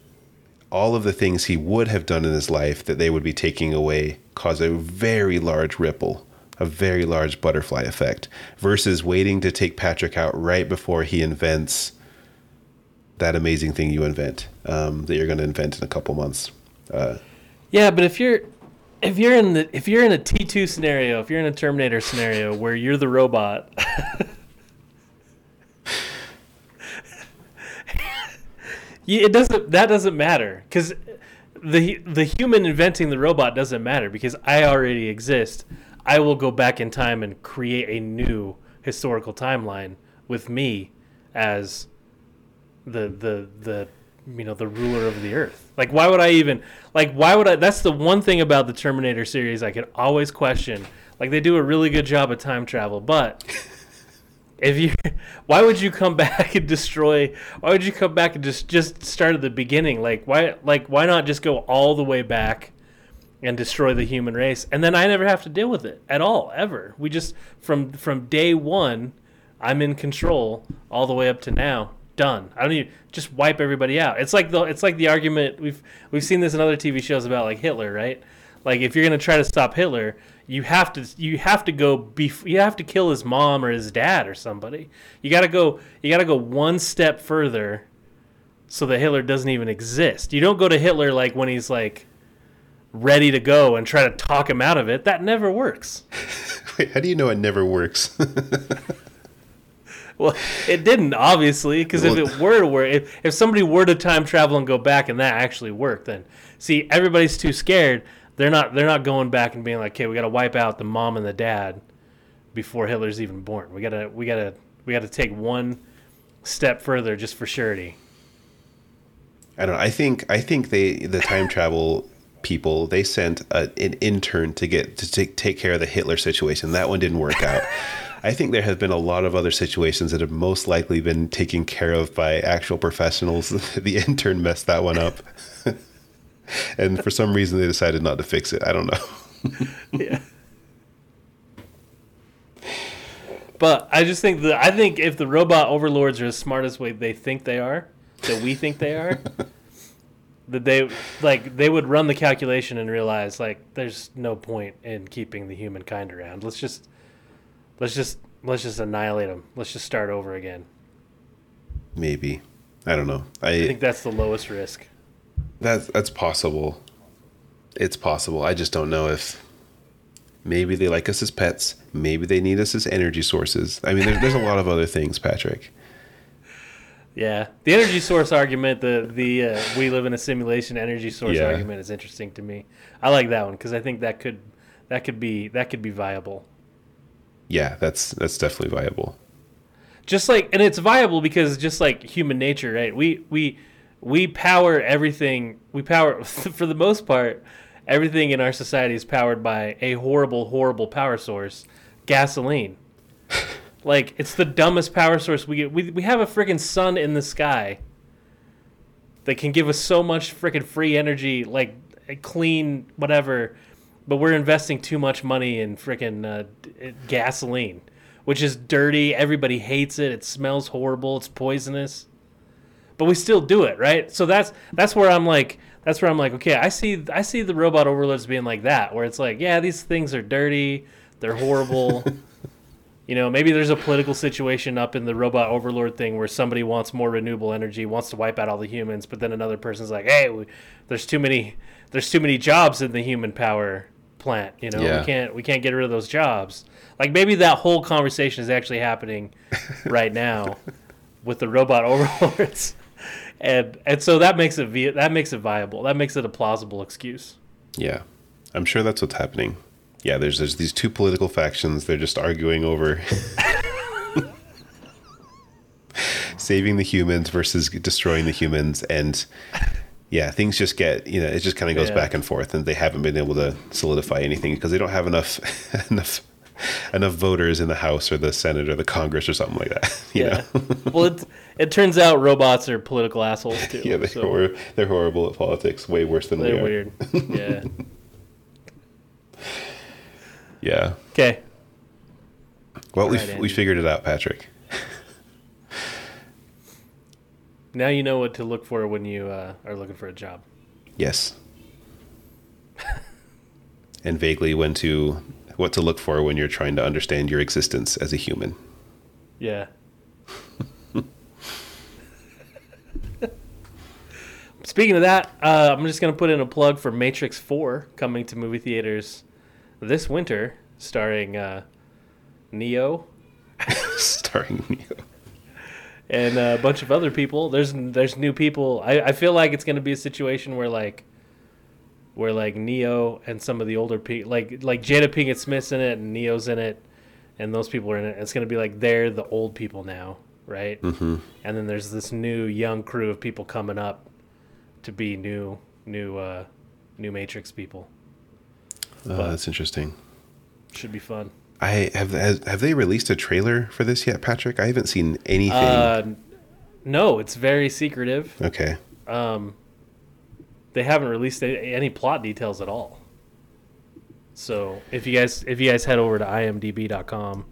A: all of the things he would have done in his life that they would be taking away cause a very large ripple, a very large butterfly effect, versus waiting to take Patrick out right before he invents that amazing thing you invent um, that you're going to invent in a couple months. Uh,
B: Yeah, but if you're if you're in the if you're in a T two scenario, if you're in a Terminator scenario where you're the robot, [LAUGHS] it doesn't that doesn't matter because the the human inventing the robot doesn't matter because I already exist. I will go back in time and create a new historical timeline with me as the the the you know the ruler of the earth. Like why would I even like why would I that's the one thing about the Terminator series I could always question. Like they do a really good job of time travel, but if you [LAUGHS] why would you come back and destroy why would you come back and just just start at the beginning? Like why like why not just go all the way back and destroy the human race and then I never have to deal with it at all ever. We just from from day 1 I'm in control all the way up to now. Done. I don't even just wipe everybody out. It's like the it's like the argument we've we've seen this in other TV shows about like Hitler, right? Like if you're gonna try to stop Hitler, you have to you have to go bef- you have to kill his mom or his dad or somebody. You gotta go you gotta go one step further so that Hitler doesn't even exist. You don't go to Hitler like when he's like ready to go and try to talk him out of it. That never works. [LAUGHS]
A: wait, how do you know it never works? [LAUGHS]
B: Well, it didn't obviously, because if it were to work, if, if somebody were to time travel and go back and that actually worked, then see everybody's too scared. They're not. They're not going back and being like, "Okay, we got to wipe out the mom and the dad before Hitler's even born. We gotta. We gotta. We gotta take one step further just for surety."
A: I don't know. I think I think they the time travel people they sent a, an intern to get to take take care of the Hitler situation. That one didn't work out. [LAUGHS] I think there have been a lot of other situations that have most likely been taken care of by actual professionals. [LAUGHS] the intern messed that one up. [LAUGHS] and for some reason they decided not to fix it. I don't know. [LAUGHS]
B: yeah. But I just think that I think if the robot overlords are as smart as way they think they are, that we think they are, [LAUGHS] that they like they would run the calculation and realize like there's no point in keeping the humankind around. Let's just let's just let's just annihilate them. Let's just start over again.
A: Maybe. I don't know.
B: I
A: I
B: think that's the lowest risk.
A: That's that's possible. It's possible. I just don't know if maybe they like us as pets. Maybe they need us as energy sources. I mean, there's, there's a lot of other things, Patrick.
B: Yeah, the energy source argument, the the uh, we live in a simulation energy source
A: Yeah.
B: argument is interesting to me. I like that one because I think that could that could be that could be viable.
A: Yeah, that's that's definitely viable.
B: Just like and it's viable because just like human nature, right? We we we power everything. We power [LAUGHS] for the most part everything in our society is powered by a horrible horrible power source, gasoline. [LAUGHS] like it's the dumbest power source we get. We we have a freaking sun in the sky that can give us so much freaking free energy, like clean whatever. But we're investing too much money in freaking uh, gasoline, which is dirty. Everybody hates it. It smells horrible. It's poisonous. But we still do it, right? So that's that's where I'm like, that's where I'm like, okay, I see I see the robot overlords being like that, where it's like, yeah, these things are dirty. They're horrible. [LAUGHS] You know, maybe there's a political situation up in the robot overlord thing where somebody wants more renewable energy, wants to wipe out all the humans, but then another person's like, "Hey, we, there's too many there's too many jobs in the human power plant, you know.
A: Yeah.
B: We can't we can't get rid of those jobs." Like maybe that whole conversation is actually happening [LAUGHS] right now with the robot overlords. And and so that makes it vi- that makes it viable. That makes it a plausible excuse.
A: Yeah, I'm sure that's what's happening. Yeah, there's there's these two political factions. They're just arguing over [LAUGHS] saving the humans versus destroying the humans, and yeah, things just get you know it just kind of goes
B: Yeah.
A: back and forth, and they haven't been able to solidify anything because they don't have enough [LAUGHS] enough [LAUGHS] enough voters in the House or the Senate or the Congress or something like that. [LAUGHS] You
B: Yeah.
A: know? [LAUGHS]
B: well, it it turns out robots are political assholes too.
A: yeah, they're,
B: so
A: hor- they're horrible at politics, way worse than we
B: they're
A: are.
B: weird. Yeah.
A: Yeah.
B: Okay.
A: Well, we
B: Right,
A: we
B: Andy.
A: figured it out, Patrick.
B: Now you know what to look for when you uh, are looking for a job.
A: Yes. and vaguely when to what to look for when you're trying to understand your existence as a human.
B: Yeah. [LAUGHS] speaking of that, uh, I'm just gonna put in a plug for Matrix Four coming to movie theaters this winter, starring uh, Neo [LAUGHS]
A: Starring Neo.
B: and a bunch of other people. There's there's new people. I, I feel like it's gonna be a situation where like where like Neo and some of the older people like like Jada Pinkett Smith's in it and Neo's in it and those people are in it. It's gonna be like they're the old people now, right? Mm-hmm. And then there's this new young crew of people coming up to be new new uh new Matrix people.
A: Oh, that's interesting.
B: Should be fun.
A: I have has, have they released a trailer for this yet, Patrick? I haven't seen anything.
B: Uh, no, it's very secretive.
A: okay.
B: Um, they haven't released any plot details at all. So if you guys if you guys head over to imdb.com,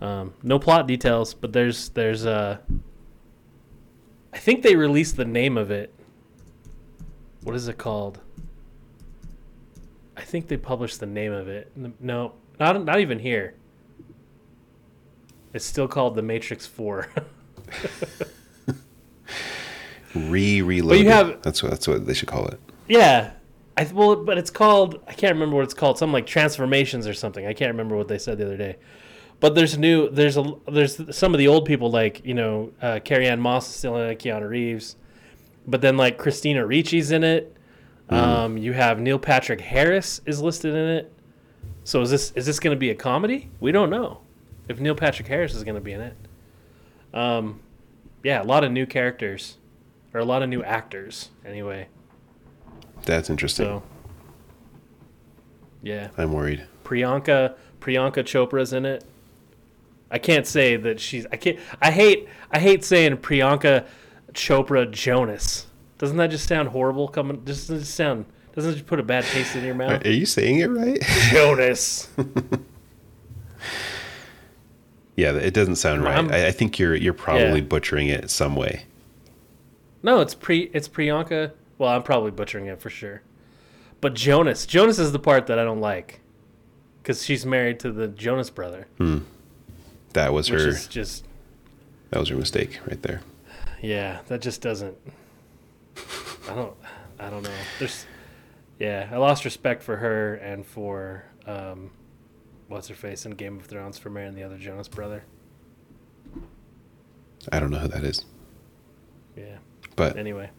B: um, no plot details, but there's there's uh, I think they released the name of it. What is it called? I think they published the name of it. No, not not even here. It's still called The Matrix Four. [LAUGHS]
A: Re reloaded.
B: have-
A: that's what that's what they should call it.
B: Yeah, I well, but it's called I can't remember what it's called. Something like transformations or something. I can't remember what they said the other day. But there's new. There's a there's some of the old people like you know uh, Carrie Ann Moss is still in it, Keanu Reeves, but then like Christina Ricci's in it. Um, you have Neil Patrick Harris is listed in it. So is this is this going to be a comedy? We don't know if Neil Patrick Harris is going to be in it. Um, yeah, a lot of new characters, or a lot of new actors anyway.
A: That's interesting.
B: So, yeah,
A: I'm worried.
B: Priyanka Priyanka Chopra's in it. I can't say that she's. I can't. I hate. I hate saying Priyanka Chopra Jonas. Doesn't that just sound horrible? Coming, doesn't it sound. Doesn't it just put a bad taste in your mouth?
A: are you saying it right? [LAUGHS]
B: Jonas.
A: yeah, it doesn't sound right. I, I think you're you're probably
B: Yeah.
A: butchering it some way.
B: No, it's pre. It's Priyanka. Well, I'm probably butchering it for sure. But Jonas. Jonas is the part that I don't like, because she's married to the Jonas brother,
A: That was her.
B: just
A: That was her mistake right there.
B: Yeah, that just doesn't. I don't. I don't know. There's. Yeah, I lost respect for her and for um, what's her face in Game of Thrones for marrying the other Jonas brother.
A: I don't know who that is,
B: Yeah.
A: But
B: Anyway,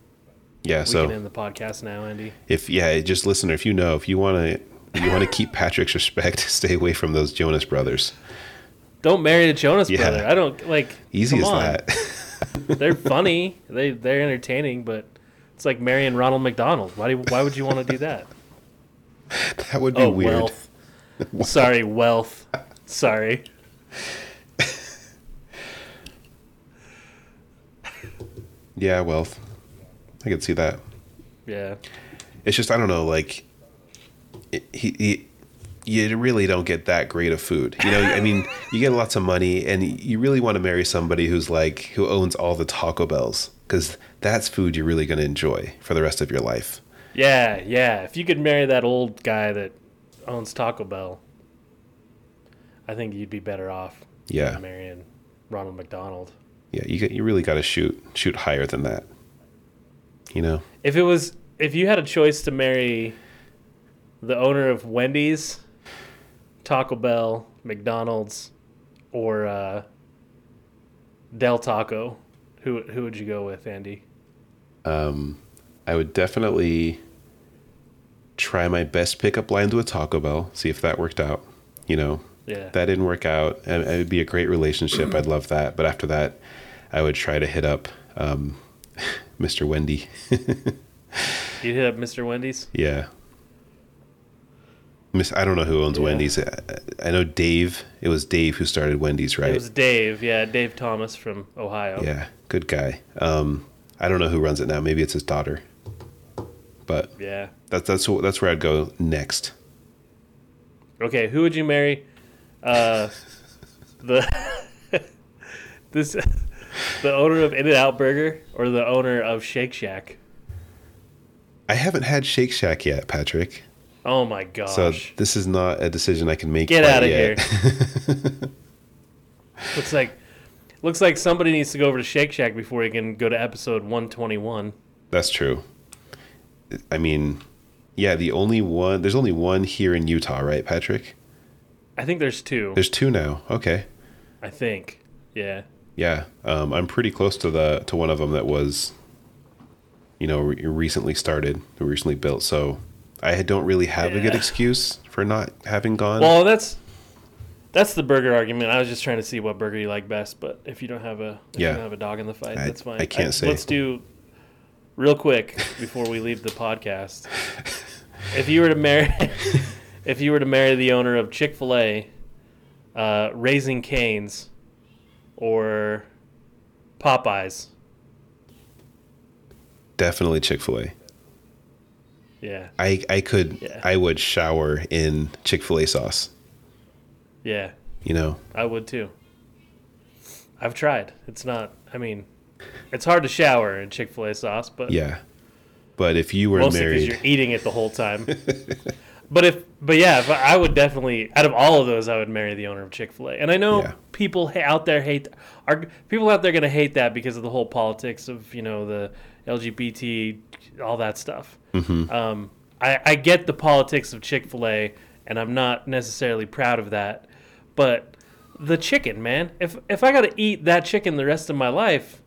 A: yeah.
B: we
A: So
B: can end the podcast now, Andy.
A: if yeah, just listener, if you know, if you want to, you want to keep [LAUGHS] Patrick's respect, [LAUGHS] stay away from those Jonas brothers.
B: Don't marry the Jonas
A: Yeah.
B: brother. I don't like.
A: Easy as
B: on.
A: that. [LAUGHS]
B: They're funny. They they're entertaining, but it's like marrying Ronald McDonald. Why do why would you want to do that?
A: that would be
B: oh,
A: weird.
B: wealth. Sorry, wealth. Sorry.
A: Yeah, wealth. I could see that.
B: Yeah.
A: It's just I don't know, like it, he, he you really don't get that great of food. You know, I mean, you get lots of money, and you really want to marry somebody who's like who owns all the Taco Bells because that's food you're really going to enjoy for the rest of your life.
B: Yeah, yeah. If you could marry that old guy that owns Taco Bell, I think you'd be better off
A: Yeah.
B: marrying Ronald McDonald.
A: Yeah, you you really got to shoot shoot higher than that. You know,
B: If it was, if you had a choice to marry the owner of Wendy's, Taco Bell, McDonald's, or uh, Del Taco, who who would you go with, Andy?
A: Um, I would definitely try my best pickup lines with Taco Bell, see if that worked out. You know,
B: Yeah.
A: that didn't work out. and It would be a great relationship. I'd love that. But after that, I would try to hit up um, [LAUGHS] Mr. Wendy. [LAUGHS]
B: You'd hit up Mr. Wendy's.
A: yeah. Miss, I don't know who owns
B: Yeah.
A: Wendy's. I, I know Dave. It was Dave who started Wendy's, right?
B: It was Dave. Yeah, Dave Thomas from Ohio.
A: Yeah, good guy. Um, I don't know who runs it now. Maybe it's his daughter. But
B: Yeah.
A: that's that's that's where I'd go next.
B: Okay, who would you marry? Uh, [LAUGHS] the this the owner of In and Out Burger or the owner of Shake Shack?
A: I haven't had Shake Shack yet, Patrick.
B: Oh my gosh!
A: So this is not a decision I can make.
B: Get out of
A: yet.
B: here! [LAUGHS] looks like looks like somebody needs to go over to Shake Shack before he can go to episode one twenty one.
A: That's true. I mean, yeah, the only one there's only one here in Utah, right, Patrick?
B: I think there's two.
A: There's two now. Okay.
B: I think. Yeah.
A: Yeah, um, I'm pretty close to the to one of them that was, you know, re- recently started, recently built. So I don't really have a good excuse for not having gone.
B: Well, that's that's the burger argument. I was just trying to see what burger you like best, but if you don't have a
A: Yeah.
B: you don't have a dog in the fight,
A: I-
B: that's fine.
A: I can't say.
B: Let's do real quick before we leave the podcast. If you were to marry [LAUGHS] if you were to marry the owner of Chick-fil-A, uh, Raising Canes or Popeyes.
A: Definitely Chick Fil A.
B: Yeah.
A: I I could
B: Yeah.
A: I would shower in Chick Fil A sauce.
B: Yeah.
A: You know.
B: I would too. I've tried. It's not. I mean, it's hard to shower in Chick Fil A sauce, but
A: Yeah. But if you were married,
B: you're eating it the whole time. [LAUGHS] but if, but yeah, if I, would definitely. Out of all of those, I would marry the owner of Chick Fil A. And I know
A: Yeah.
B: people ha- out there hate. Are people out there going to hate that because of the whole politics of you know the LGBT, all that stuff.
A: Mm-hmm.
B: Um, I, I get the politics of Chick Fil A, and I'm not necessarily proud of that. But the chicken, man, if if I got to eat that chicken the rest of my life,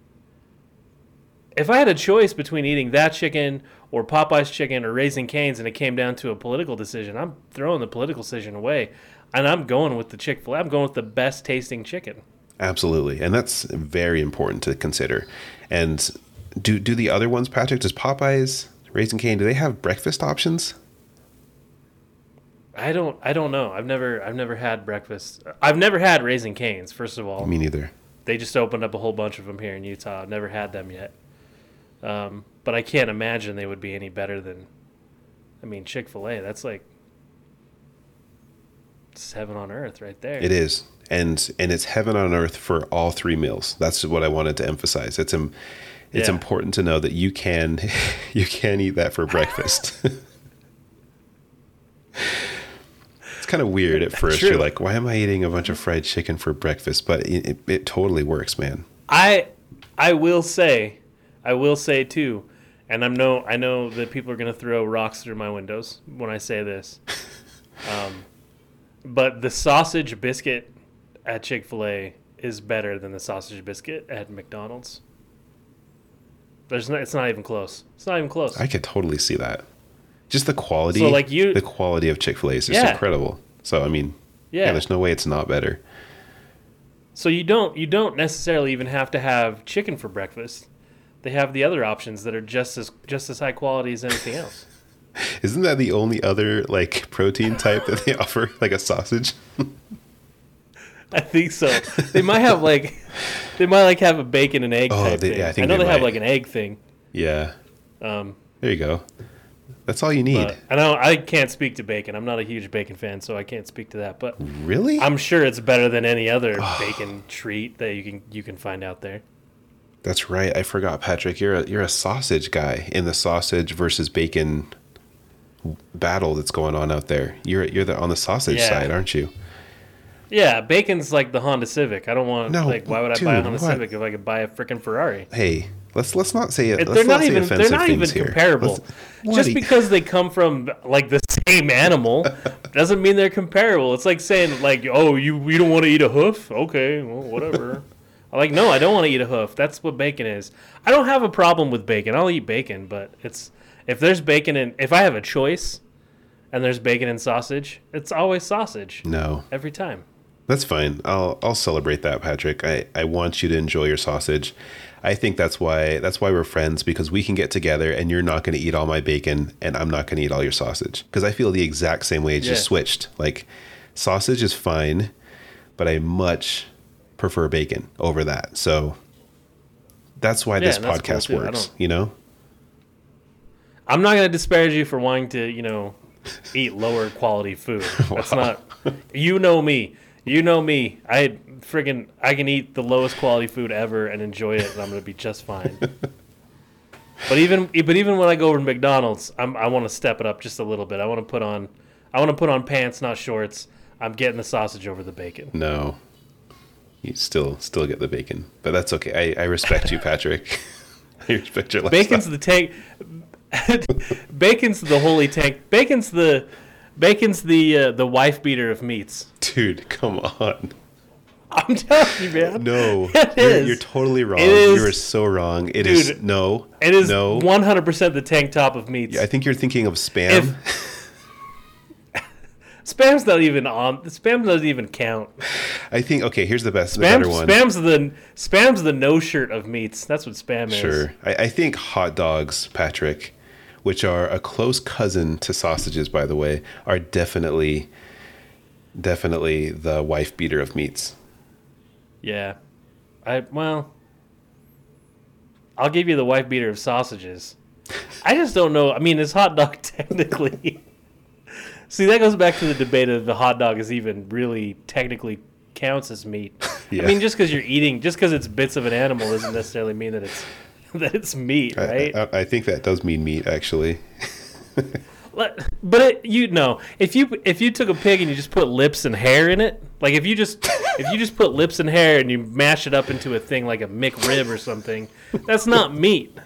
B: if I had a choice between eating that chicken or Popeye's chicken or Raising Cane's, and it came down to a political decision, I'm throwing the political decision away, and I'm going with the Chick Fil A. I'm going with the best tasting chicken.
A: absolutely, and that's very important to consider. And do do the other ones, Patrick? Does Popeyes, Raising Cane, do they have breakfast options?
B: I don't I don't know. I've never I've never had breakfast. I've never had Raising Cane's. First of all,
A: Me neither.
B: they just opened up a whole bunch of them here in Utah. I've never had them yet. Um, but I can't imagine they would be any better than. I mean, Chick Fil A. That's like. It's heaven on earth right there.
A: It is, and and it's heaven on earth for all three meals. That's what I wanted to emphasize. It's im- it's
B: Yeah.
A: important to know that you can [LAUGHS] you can eat that for breakfast. [LAUGHS] it's kind of weird at first.
B: True.
A: You're like, why am I eating a bunch of fried chicken for breakfast? But it, it, it totally works, man.
B: I I will say, I will say too, and I'm no I know that people are gonna throw rocks through my windows when I say this, [LAUGHS] um, but the sausage biscuit at Chick Fil A is better than the sausage biscuit at McDonald's. There's not, it's not even close. It's not even close.
A: I could totally see that. Just the quality,
B: So, like, you-
A: the quality of Chick Fil A is just
B: Yeah.
A: incredible. So I mean, yeah.
B: yeah.
A: there's no way it's not better.
B: So you don't you don't necessarily even have to have chicken for breakfast. They have the other options that are just as just as high quality as anything else. [LAUGHS]
A: Isn't that the only other like protein type that they [LAUGHS] offer, like a sausage?
B: I think so. They might have like they might like have a bacon and egg
A: Oh,
B: type
A: they-
B: thing.
A: yeah, I think
B: know
A: they
B: they, have like an egg thing.
A: Yeah,
B: Um,
A: there you go. That's all you need.
B: but I know I can't speak to bacon. I'm not a huge bacon fan, so I can't speak to that. But
A: really?
B: I'm sure it's better than any other bacon treat that you can you can find out there.
A: That's right. I forgot, Patrick. You're a you're a sausage guy in the sausage versus bacon battle that's going on out there. You're you're the on the sausage
B: Yeah.
A: side, aren't you?
B: Yeah, bacon's like the Honda Civic. I don't want
A: No,
B: like why would I buy a Honda
A: what?
B: Civic if I could buy a freaking Ferrari?
A: Hey, let's let's not say it.
B: They're not even they're not even comparable. Just
A: you-
B: because they come from like the [LAUGHS] same animal doesn't mean they're comparable. It's like saying like, "Oh, you you don't want to eat a hoof? Okay, well, whatever." [LAUGHS] I'm like, "No, I don't want to eat a hoof. That's what bacon is." I don't have a problem with bacon. I'll eat bacon, but it's if there's bacon and if I have a choice and there's bacon and sausage, it's always sausage
A: no,
B: every time.
A: that's fine. I'll I'll celebrate that, Patrick. I I want you to enjoy your sausage. I think that's why that's why we're friends because we can get together and you're not going to eat all my bacon and I'm not going to eat all your sausage because I feel the exact same way. It's just switched. Like sausage is fine, but I much prefer bacon over that. So that's why
B: Yeah,
A: this
B: that's
A: podcast
B: too. I
A: works. You know?
B: I'm not going to disparage you for wanting to, you know, eat lower quality food. [LAUGHS] That's
A: Wow.
B: not. You know me. You know me. I friggin' I can eat the lowest quality food ever and enjoy it, and I'm gonna be just fine. [LAUGHS] but even but even when I go over to McDonald's, I'm, I want to step it up just a little bit. I want to put on I want to put on pants, not shorts. I'm getting the sausage over the bacon.
A: No. You still still get the bacon, but that's okay. I, I respect you, Patrick. [LAUGHS] I respect your
B: Bacon's the tank. [LAUGHS] Bacon's the holy tank. Bacon's the Bacon's the uh, the wife beater of meats.
A: Dude, come on.
B: I'm telling you, man.
A: No, [LAUGHS]
B: It
A: you're,
B: is.
A: you're totally wrong.
B: It is.
A: You are so wrong. It is
B: Dude,
A: no.
B: It is
A: no.
B: 100% the tank top of meats.
A: I think you're thinking of spam.
B: Spam's not even on. Spam doesn't even count.
A: I think okay. Here's the best, the
B: Spam,
A: better one.
B: spam's the spam's the no shirt of meats. That's what spam is.
A: Sure. I, I think hot dogs, Patrick, which are a close cousin to sausages, by the way, are definitely, definitely the wife beater of meats.
B: Yeah. I well. I'll give you the wife beater of sausages. I just don't know. I mean, is hot dog [LAUGHS] technically? See, that goes back to the debate of the hot dog is even really technically counts as meat.
A: Yeah.
B: I mean, just because you're eating, just because it's bits of an animal, doesn't necessarily mean that it's [LAUGHS] that it's meat,
A: I-
B: right?
A: I, I think that does mean meat, actually. [LAUGHS]
B: But it, you know, if you if you took a pig and you just put lips and hair in it, like if you just if you just put lips and hair and you mash it up into a thing like a McRib or something, that's not meat.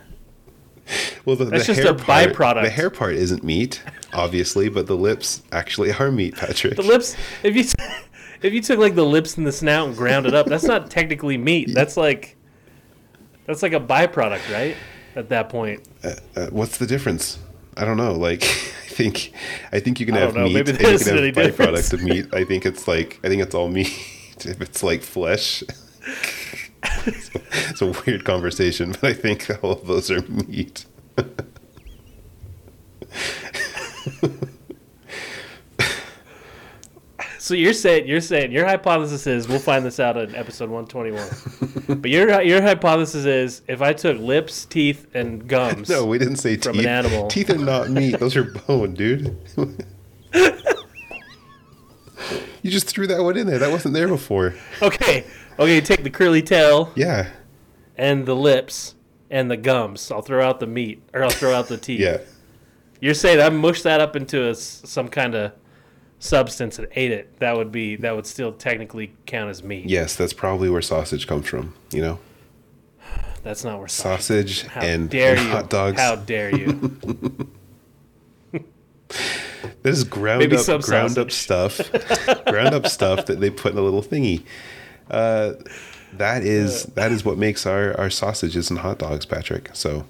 B: [LAUGHS]
A: Well, the,
B: That's
A: the
B: just
A: hair
B: a
A: part-
B: byproduct.
A: The hair part isn't meat, obviously, but the lips actually are meat, Patrick.
B: The lips, if you [LAUGHS] if you took like the lips and the snout and ground it up, that's not technically meat. [LAUGHS] That's like that's like a byproduct, right? At that point,
A: uh, what's the difference? I don't know. Like, I think, I think you can have
B: know.
A: meat
B: Maybe
A: and
B: there
A: you can
B: any
A: have
B: difference.
A: byproduct of meat. I think it's like, I think it's all meat. if it's like flesh, it's, a weird conversation, but I think all of those are meat.
B: so you're saying you're saying your hypothesis is we'll find this out in episode 121. but your your hypothesis is if I took lips, teeth, and gums. [LAUGHS]
A: No, we didn't say
B: From
A: teeth.
B: an animal.
A: Teeth are not meat. Those are bone, dude. [LAUGHS] you just threw that one in there. That wasn't there before.
B: Okay, okay. You take the curly tail
A: Yeah.
B: and the lips and the gums. I'll throw out the meat, or I'll throw out the teeth.
A: Yeah.
B: You're saying I mushed that up into a s some kind of substance and ate it. That would be that would still technically count as meat.
A: Yes, that's probably where sausage comes from. You know,
B: That's not where sausage.
A: sausage
B: How
A: and,
B: dare
A: and
B: you?
A: hot dogs.
B: How dare you? [LAUGHS]
A: This is ground
B: Maybe
A: up,
B: some
A: ground up stuff, [LAUGHS] ground up stuff that they put in a little thingy. Uh, that is that is what makes our our sausages and hot dogs, Patrick. So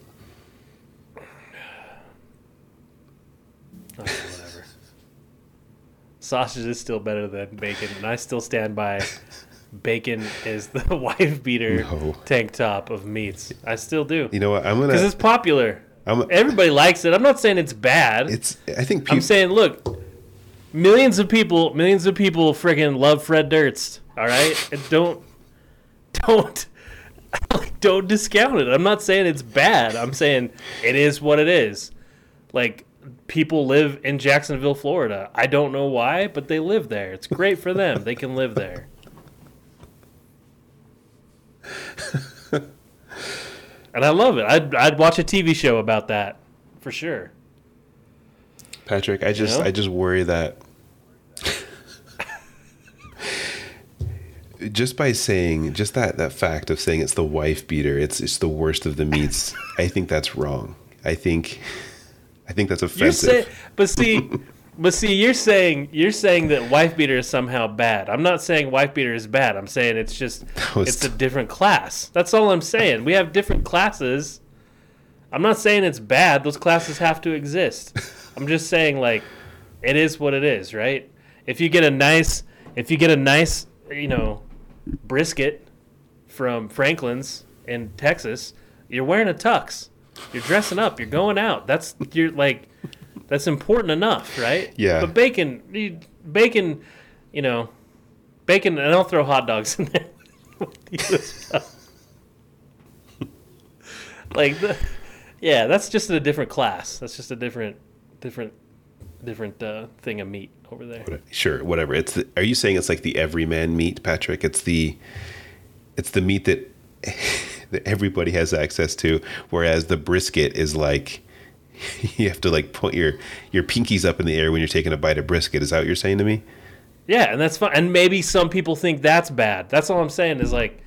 B: Okay, whatever. Sausage is still better than bacon, and I still stand by. Bacon is the [LAUGHS] wife beater
A: No.
B: tank top of meats. I still do
A: you know what? I'm gonna.
B: because it's popular.
A: I'm,
B: Everybody likes it. I'm not saying it's bad.
A: it's. I think
B: I'm saying, look, millions of people, millions of people, friggin' love Fred Durst. All right, and don't, don't, [LAUGHS] don't discount it. I'm not saying it's bad. I'm saying it is what it is. Like people live in Jacksonville, Florida. I don't know why, but they live there. It's great for them. They can live there. [LAUGHS] And I love it. I'd, I'd watch a TV show about that for sure.
A: Patrick, I just
B: know?
A: I just worry that just by saying just that that fact of saying it's the wife beater, it's it's the worst of the meats. I think that's wrong. I think I think that's offensive.
B: saying, but see, [LAUGHS] but see, you're saying you're saying that wife beater is somehow bad. I'm not saying wife beater is bad. I'm saying it's just [LAUGHS] it's a different class. That's all I'm saying. We have different classes. I'm not saying it's bad. Those classes have to exist. [LAUGHS] I'm just saying like it is what it is, right? If you get a nice if you get a nice, you know, brisket from Franklin's in Texas, you're wearing a tux. You're dressing up. You're going out. That's you're like that's important enough, right?
A: Yeah.
B: But bacon, you- bacon, you know, bacon, and I'll throw hot dogs in there. with you as well. like the, yeah, that's just a different class. That's just a different, different, different uh, thing of meat over there.
A: Sure, whatever. It's the, are you saying it's like the everyman meat, Patrick? It's the it's the meat that [LAUGHS] that everybody has access to, whereas the brisket is like [LAUGHS] you have to like put your your pinkies up in the air when you're taking a bite of brisket. Is that what you're saying to me?
B: Yeah, and that's fine. And maybe some people think that's bad. That's all I'm saying is like,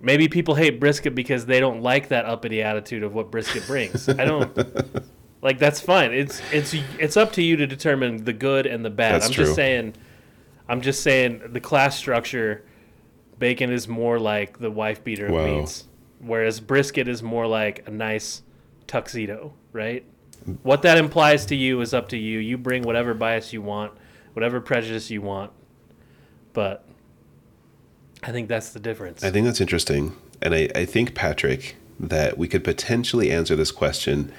B: maybe people hate brisket because they don't like that uppity attitude of what brisket brings. I don't [LAUGHS] like that's fine. It's it's it's up to you to determine the good and the bad.
A: That's
B: I'm
A: true.
B: just saying I'm just saying the class structure bacon is more like the wife beater of meats whereas brisket is more like a nice tuxedo, right? What that implies to you is up to you. You bring whatever bias you want, whatever prejudice you want. But I think that's the difference.
A: I think that's interesting. And I, I think, Patrick, that we could potentially answer this question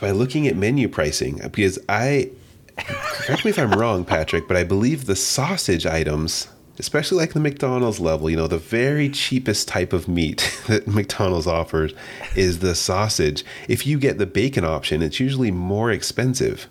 A: by looking at menu pricing. Because I, correct me if I'm wrong, Patrick, but I believe the sausage items, especially like the McDonald's level, you know, the very cheapest type of meat [LAUGHS] that McDonald's offers is the sausage. If you get the bacon option, it's usually more expensive.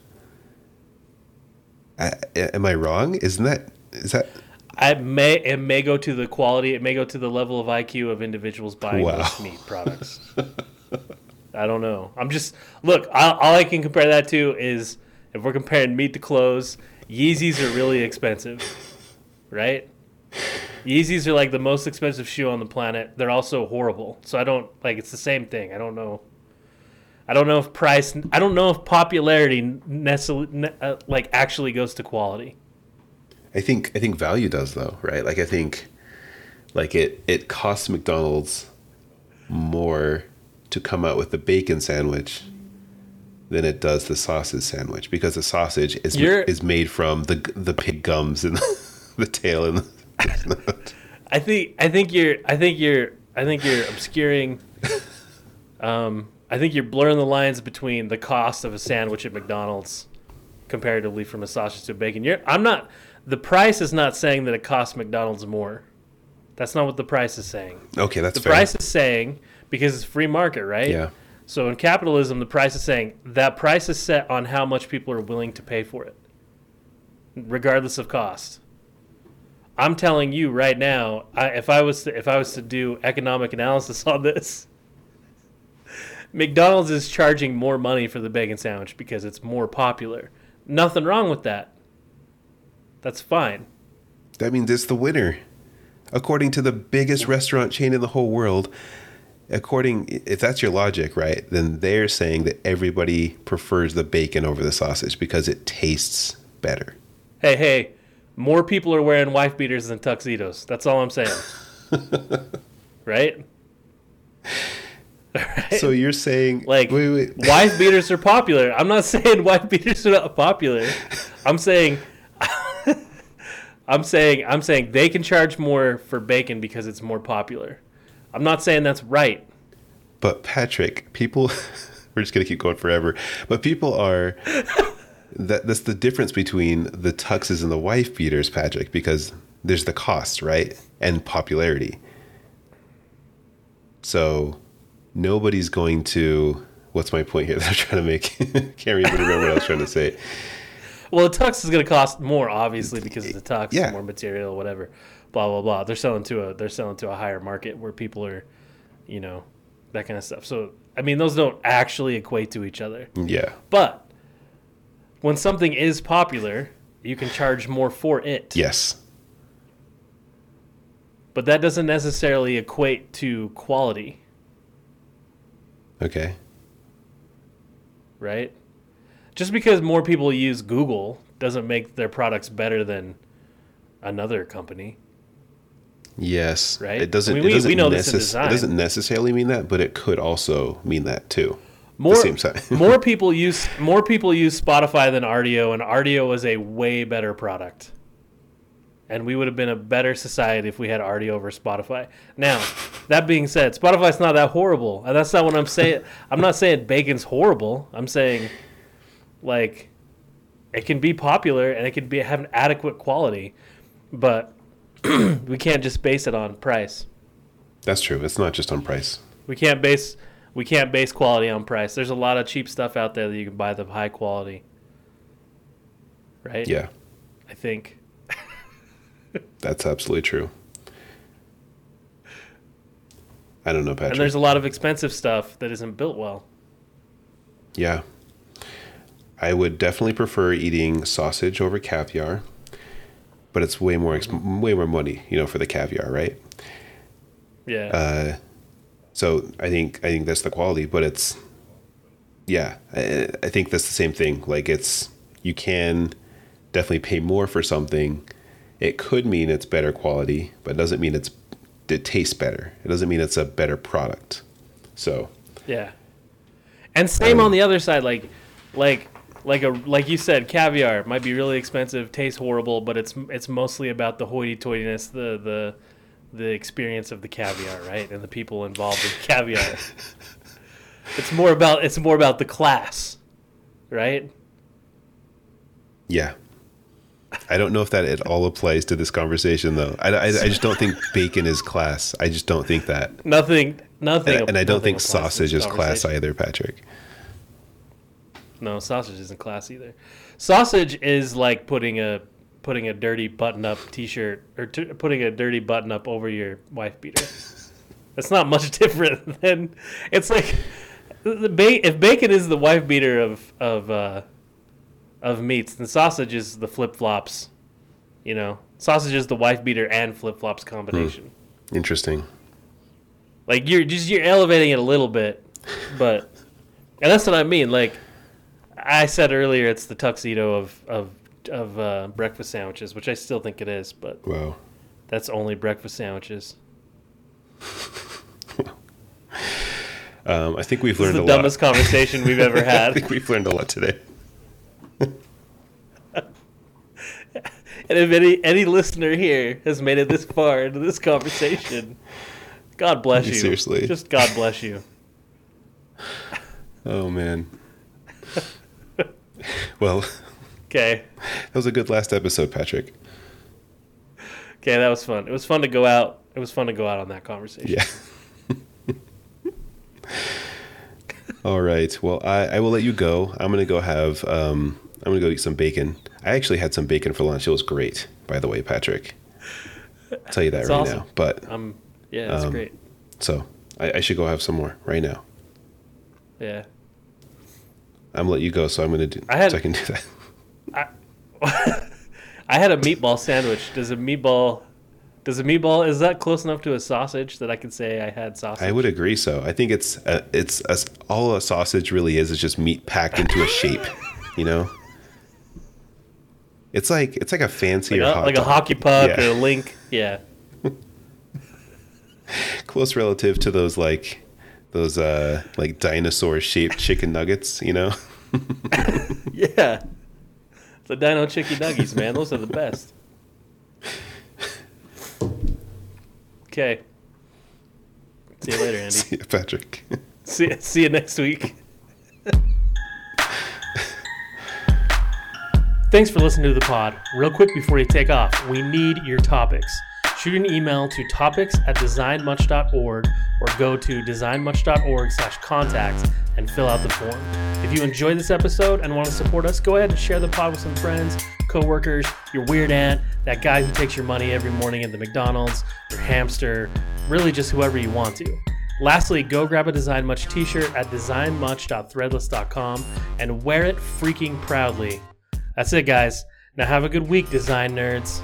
A: I, am I wrong? Isn't that, is that,
B: I may it may go to the quality, it may go to the level of IQ of individuals buying
A: Wow.
B: those meat products. [LAUGHS] I don't know. I'm just look. All, all I can compare that to is if we're comparing meat to clothes. Yeezys are really expensive, right? Yeezys are like the most expensive shoe on the planet. They're also horrible. So I don't like. It's the same thing. I don't know. I don't know if price. I don't know if popularity necessarily ne- uh, like actually goes to quality.
A: I think I think value does though, right? Like I think like it it costs McDonald's more to come out with the bacon sandwich than it does the sausage sandwich because the sausage is
B: You're-
A: is made from the the pig gums and [LAUGHS] the tail and the,
B: I think I think you're I think you're I think you're obscuring um, I think you're blurring the lines between the cost of a sandwich at McDonald's comparatively from a sausage to a bacon. You're I'm not the price is not saying that it costs McDonald's more. That's not what the price is saying.
A: Okay, that's
B: The
A: fair.
B: price is saying because it's free market, right?
A: yeah.
B: So in capitalism, the price is saying that price is set on how much people are willing to pay for it, regardless of cost. I'm telling you right now, I, if I was to, if I was to do economic analysis on this, [LAUGHS] McDonald's is charging more money for the bacon sandwich because it's more popular. Nothing wrong with that. That's fine.
A: That means it's the winner. According to the biggest restaurant chain in the whole world, according if that's your logic, right? Then they're saying that everybody prefers the bacon over the sausage because it tastes better.
B: Hey, hey, more people are wearing wife beaters than tuxedos. That's all I'm saying. [LAUGHS] right? Right? [LAUGHS]
A: So you're saying [LAUGHS]
B: Like
A: wait, wait.
B: wife beaters are popular. I'm not saying wife beaters are not popular. I'm saying I'm saying I'm saying they can charge more for bacon because it's more popular. I'm not saying that's right.
A: But Patrick, people [LAUGHS] we're just gonna keep going forever. But people are [LAUGHS] that that's the difference between the tuxes and the wife beaters, Patrick, because there's the cost, right? And popularity. So nobody's going to what's my point here [LAUGHS] that I'm trying to make? Can't even remember what I was trying to say.
B: Well, a tux is going to cost more, obviously, because it's a tux,
A: Yeah.
B: more material, whatever. Blah blah blah. They're selling to a they're selling to a higher market where people are, you know, that kind of stuff. So I mean, those don't actually equate to each other.
A: Yeah.
B: But when something is popular, you can charge more for it.
A: Yes.
B: But that doesn't necessarily equate to quality,
A: Okay.
B: right? Just because more people use Google doesn't make their products better than another company.
A: Yes.
B: Right?
A: It doesn't.
B: I mean, we-
A: it doesn't
B: we know this in design.
A: It doesn't necessarily mean that, but it could also mean that too.
B: More, [LAUGHS] more people use more people use Spotify than Rdio, and Rdio is a way better product. And we would have been a better society if we had Rdio over Spotify. Now, that being said, Spotify's not that horrible, and that's not what I'm saying. I'm not saying bacon's horrible. I'm saying, like, it can be popular and it can be have an adequate quality, but [CLEARS THROAT] we can't just base it on price.
A: That's true. It's not just on price.
B: We can't base we can't base quality on price. There's a lot of cheap stuff out there that you can buy the high quality. Right?
A: Yeah.
B: I think.
A: That's absolutely true. I don't know, Patrick.
B: And there's a lot of expensive stuff that isn't built well.
A: Yeah. I would definitely prefer eating sausage over caviar, but it's way more ex- way more money, you know, for the caviar, right?
B: Yeah.
A: Uh, so I think I think that's the quality, but it's yeah, I, I think that's the same thing. Like it's you can definitely pay more for something. It could mean it's better quality, but it doesn't mean it's it tastes better. It doesn't mean it's a better product. So
B: Yeah. And same on the other side, like, like, like a like you said, caviar might be really expensive, tastes horrible, but it's it's mostly about the hoity-toityness, the the the experience of the caviar, right, and the people involved in [LAUGHS] caviar. it's more about it's more about the class, right?
A: yeah. I don't know if that at all applies to this conversation, though. I, I, I just don't think [LAUGHS] bacon is class. I just don't think that.
B: Nothing, nothing,
A: And, and I don't think sausage is class either, Patrick.
B: No, sausage isn't class either. Sausage is like putting a putting a dirty button up T-shirt or t- putting a dirty button up over your wife beater. That's not much [LAUGHS] different than it's like the ba- if bacon is the wife beater of of uh, of meats, then sausage is the flip flops. You know, sausage is the wife beater and flip flops combination.
A: Interesting.
B: Like you're just you're elevating it a little bit, but and that's what I mean. Like I said earlier, it's the tuxedo of of of uh, breakfast sandwiches, which I still think it is, but
A: Wow.
B: that's only breakfast sandwiches. [LAUGHS]
A: Um, I think we've learned
B: the
A: a
B: dumbest conversation we've ever
A: lot. [LAUGHS] I
B: had.
A: think we've learned a lot today. [LAUGHS]
B: And if any any listener here has made it this far into this conversation, God bless you.
A: Seriously.
B: just God bless you.
A: Oh man. [LAUGHS] well,
B: okay.
A: that was a good last episode, Patrick.
B: okay, that was fun. It was fun to go out. It was fun to go out on that conversation.
A: Yeah. [LAUGHS] All right. Well, I, I will let you go. I'm gonna go have um I'm gonna go eat some bacon. I actually had some bacon for lunch. It was great, by the way, Patrick. I'll tell you that
B: It's
A: right
B: awesome.
A: now. But
B: Um, yeah, that's
A: Um,
B: great.
A: so I, I should go have some more right now.
B: Yeah.
A: I'm gonna let you go, so I'm gonna do
B: I had-
A: so I can do that. [LAUGHS]
B: I had a meatball sandwich. Does a meatball does a meatball is that close enough to a sausage that I could say I had sausage?
A: I would agree. So I think it's uh, it's a, all a sausage really is is just meat packed into a shape. [LAUGHS] You know, it's like it's like a
B: like,
A: fancier
B: a, like a hockey puck
A: Yeah.
B: or a link. Yeah. [LAUGHS]
A: close relative to those like those uh like dinosaur shaped chicken nuggets. You know, [LAUGHS]
B: Yeah. The Dino Chicky Nuggies, man. Those are the best. Okay. See you later, Andy. [LAUGHS]
A: See ya, Patrick.
B: See, see you next week. Thanks for listening to the pod. Real quick before you take off, we need your topics. Shoot an email to topics at designmuch.org or go to designmuch.org slash contacts and fill out the form. If you enjoyed this episode and want to support us, go ahead and share the pod with some friends, coworkers, your weird aunt, that guy who takes your money every morning at the McDonald's, your hamster, really just whoever you want to. Lastly, go grab a Design Much t-shirt at designmuch.threadless.com and wear it freaking proudly. That's it, guys. Now have a good week, design nerds.